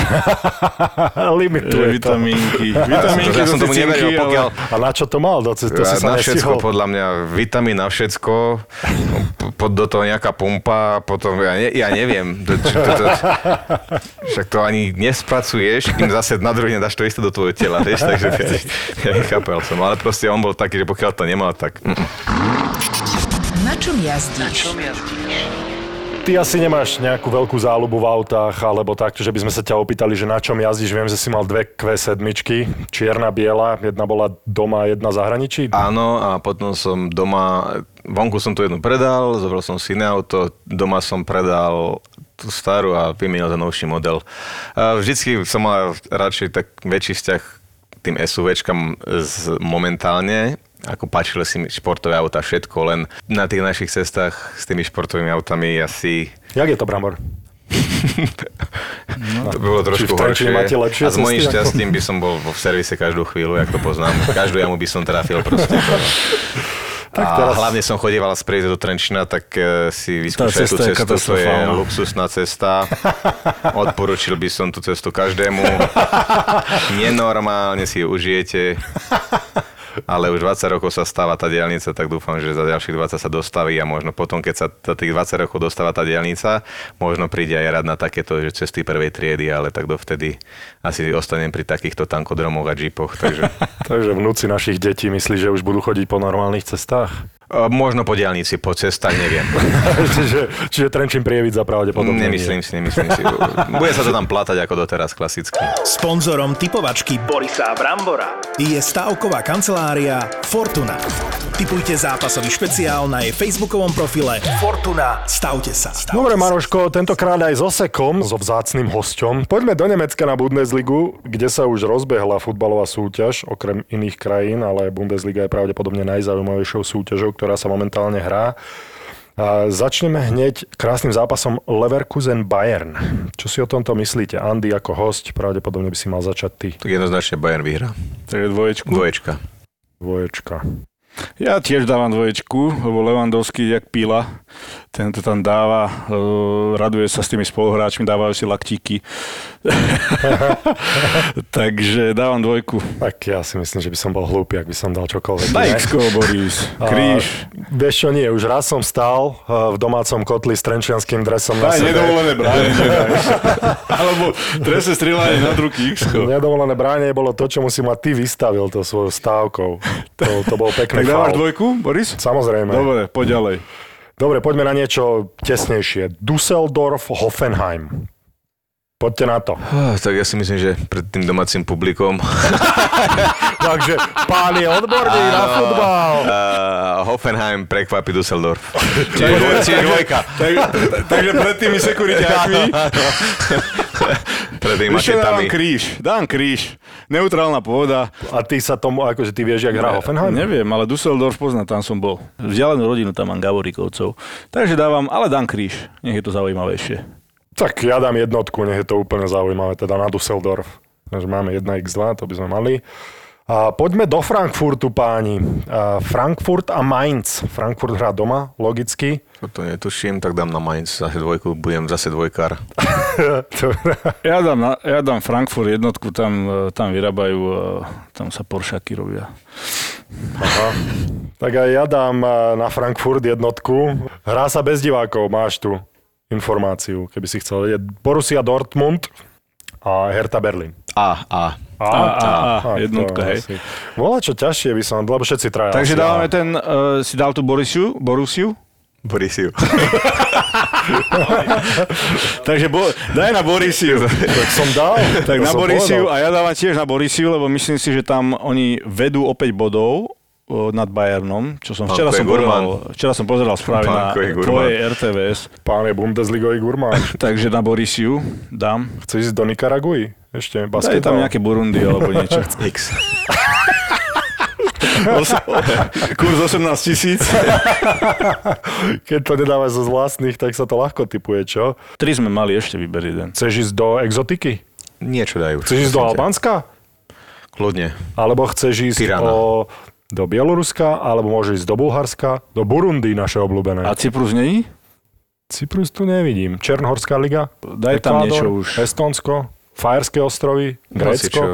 Limituje. Vitamínky. Vitamínky ja som tomu neveril, pokiaľ, ale... A na čo to mal? To, to si sa na všetko, nestihol. podľa mňa, vitamín na všetko, po- po, do toho nejaká pumpa, potom, ja, ne, ja neviem, to, to, to, však to ani nespracuješ, kým zase na druhý dáš to isté do tvojho tela, vieš, takže ja, ja nechápal som, ale proste on bol taký, že pokiaľ to nemal, tak mm, Na čom jazdíš? Ty asi nemáš nejakú veľkú záľubu v autách, alebo tak, že by sme sa ťa opýtali, že na čom jazdíš. Viem, že si mal dve Q7, čierna, biela, jedna bola doma, jedna zahraničí. áno, a potom som doma, vonku som tu jednu predal, zobral som si iné auto, doma som predal tú starú a vymenil za novší model. A vždycky som mal radšej tak väčší vzťah tým SUVčkam z, momentálne, ako páčili si mi športové auta, všetko, len na tých našich cestách s tými športovými autami asi Jak je to, Brambor? no, to by bolo trošku horšie. máte lepšie A s mojím šťastím by som bol vo v servise každú chvíľu, jak to poznám. Každú jamu by som trafil proste. Tak a teraz- hlavne som chodieval z Prejde do Trenčina, tak e, si vyskúšaj tú cestu, to je luxusná cesta. Odporučil by som tú cestu každému. Nenormálne si ju užijete. Ale už 20 rokov sa stáva tá diálnica, tak dúfam, že za ďalších 20 sa dostaví a možno potom, keď sa za tých 20 rokov dostáva tá diálnica, možno príde aj rad na takéto že cesty prvej triedy, ale tak dovtedy asi ostanem pri takýchto tankodromoch a džipoch. Takže Takže vnúci našich detí myslí, že už budú chodiť po normálnych cestách? E, možno po diálnici, po cestách neviem. čiže, čiže Trenčín Prievidza pravdepodobne Nemyslím si, nemyslím si. Bude sa to tam plátať ako doteraz klasicky. Sponzorom typovačky Borisa Brambora je stavková kancelária Fortuna. Typujte zápasový špeciál na jej facebookovom profile Fortuna. Stavte sa. nie. Dobre, Maroško, tentokrát aj s Osekom, so vzácným hosťom. Poďme do Nemecka na Bundesligu, kde sa už rozbehla futbalová súťaž, okrem iných krajín, ale Bundesliga je pravdepodobne najzaujímavejšou súťažou, ktorá sa momentálne hrá. A začneme hneď krásnym zápasom Leverkusen-Bayern. Čo si o tomto myslíte? Andy ako host, pravdepodobne by si mal začať ty. Tak jednoznačne Bayern vyhrá. Takže dvoječku. Dvoječka. Dvoječka. Ja tiež dávam dvoječku, lebo Levandovský jak pila, ten to tam dáva, uh, raduje sa s tými spoluhráčmi, dávajú si laktíky. Takže dávam dvojku. Tak ja si myslím, že by som bol hlúpy, ak by som dal čokoľvek. Daj iné. x Boris. A, Kríž. Vieš čo, nie, už raz som stál uh, v domácom kotli s trenčianským dresom na Daj sebe. nedovolené bráne. nedaj. Alebo trestné strieľanie na druhý x Nedovolené bránie bolo to, čo si ma ty vystavil to svojou stávkou. To, to bol pekný Tak dávaš dvojku, Boris? Samozrejme. Dobre, poď ďalej. Dobre, poďme na niečo tesnejšie. Düsseldorf, Hoffenheim. Poďte na to. Ah, Tak ja si myslím, že pred tým domácim publikom Takže pán je odborník na futbal. uh, Hoffenheim prekvapí Düsseldorf. Čiže, dvoj, čiže dvojka. Tak, takže pred tými sekuriťákmi Pred tými dávam mačetami. kríž. Dám kríž. Neutrálna pôda. A ty sa tomu, akože ty vieš, jak hrá Hoffenheim? Neviem, ale Düsseldorf pozná, tam som bol. Vzdialenú rodinu tam mám Gavorikovcov. Takže dávam, ale dám kríž. Nech je to zaujímavejšie. Tak ja dám jednotku, nech je to úplne zaujímavé, teda na Düsseldorf. Takže máme 1x2, to by sme mali. A poďme do Frankfurtu, páni. A Frankfurt a Mainz. Frankfurt hrá doma, logicky. To netuším, tak dám na Mainz zase dvojku, budem zase dvojkár. Ja dám, na, ja dám Frankfurt jednotku, tam, e, tam vyrábajú, e, tam sa Poršaky robia. Aha. Tak aj ja dám a, na Frankfurt jednotku. Hrá sa bez divákov, máš tu informáciu, keby si chcel vedieť. Borussia Dortmund a Hertha Berlin. A, a. A, a, a, jednotka, hej. Bola čo ťažšie by som, lebo všetci traja. Takže asi dávame A. ten, uh, si dal tu Borisiu, Borusiu? Borisiu. Takže bo, daj na Borisiu. Tak som dal. tak na Borisiu povedal. a ja dávam tiež na Borisiu, lebo myslím si, že tam oni vedú o 5 bodov nad Bayernom, čo som včera som pozeral, včera som pozeral správy na tvojej RTVS, Pán je Bundesligový gurmán. takže na Borisiu dám. Chceš ísť do Nikaraguji? Ešte Daj basketbal? tam nejaké Burundi alebo niečo. X. Kurs 18 tisíc. Keď to nedávaš zo vlastných, tak sa to ľahko typuje, čo? Tri sme mali, ešte vyber jeden. Chceš ísť do exotiky? Niečo dajú. Chceš ísť do. Albánska? Kľudne. Alebo chceš ísť Tirana. o, do Bieloruska? Alebo môžeš ísť do Bulharska? Do Burundi, naše obľúbené. A Cyprus není? Cyprus tu nevidím. Černohorská liga? Daj tam Ekvádor, niečo už. Estonsko? Fajerské ostrovy? No Grécko? čo,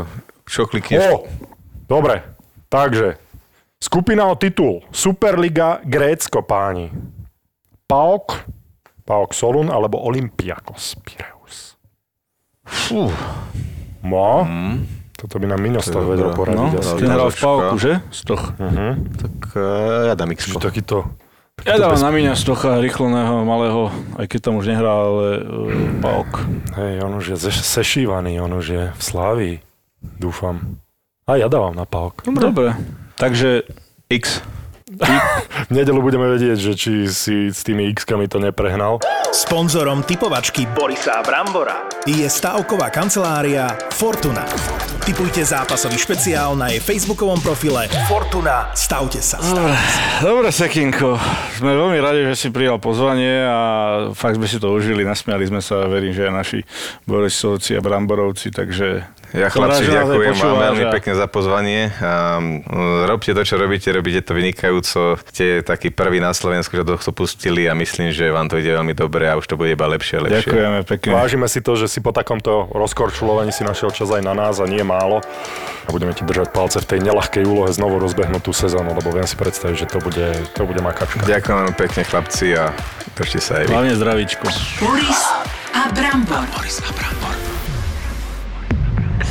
čo klikneš? O, dobre. Takže, skupina o titul. Superliga Grécko, páni. PAOK, PAOK Solun alebo Olympiakos Pireus. Fú, No, toto by nám Miňo z toho vedel poradiť. no, ten hral v. Pauku, že? Stoch. Tak uh, ja dám X. Čiže takýto... Ja dávam na míňa Stocha, rýchleného, malého, aj keď tam už nehrá, ale uh, Pauk. Hej, on už je ze- sešívaný, on už je v Slávii. Dúfam. A ja dávam na PAOK. Dobre, takže X. V nedelu budeme vedieť, že či si s tými X-kami to neprehnal. Sponzorom typovačky Borisa Brambora je stavková kancelária Fortuna. Typujte zápasový špeciál na jej facebookovom profile Fortuna. Stavte sa. Dobre, Sekinko, sme veľmi radi, že si prijal pozvanie a fakt sme si to užili, nasmiali sme sa, verím, že aj naši Borisovci a Bramborovci, takže... Ja chlapci ďakujem vám veľmi a- pekne za pozvanie. A, robte to, čo robíte, robíte to vynikajúco. Ste takí prví na Slovensku, že to pustili a myslím, že vám to ide veľmi dobre a už to bude iba lepšie a lepšie. Ďakujeme pekne. Vážime si to, že si po takomto rozkorčulovaní si našiel čas aj na nás a nie málo. A budeme ti držať palce v tej nelahkej úlohe znovu rozbehnúť tú sezónu, lebo viem si predstaviť, že to bude, to bude makačka. Ďakujem veľmi pekne chlapci a držte sa aj vy. Hlavne zdravíčko. Boris a Brambor. Boris a Brambor.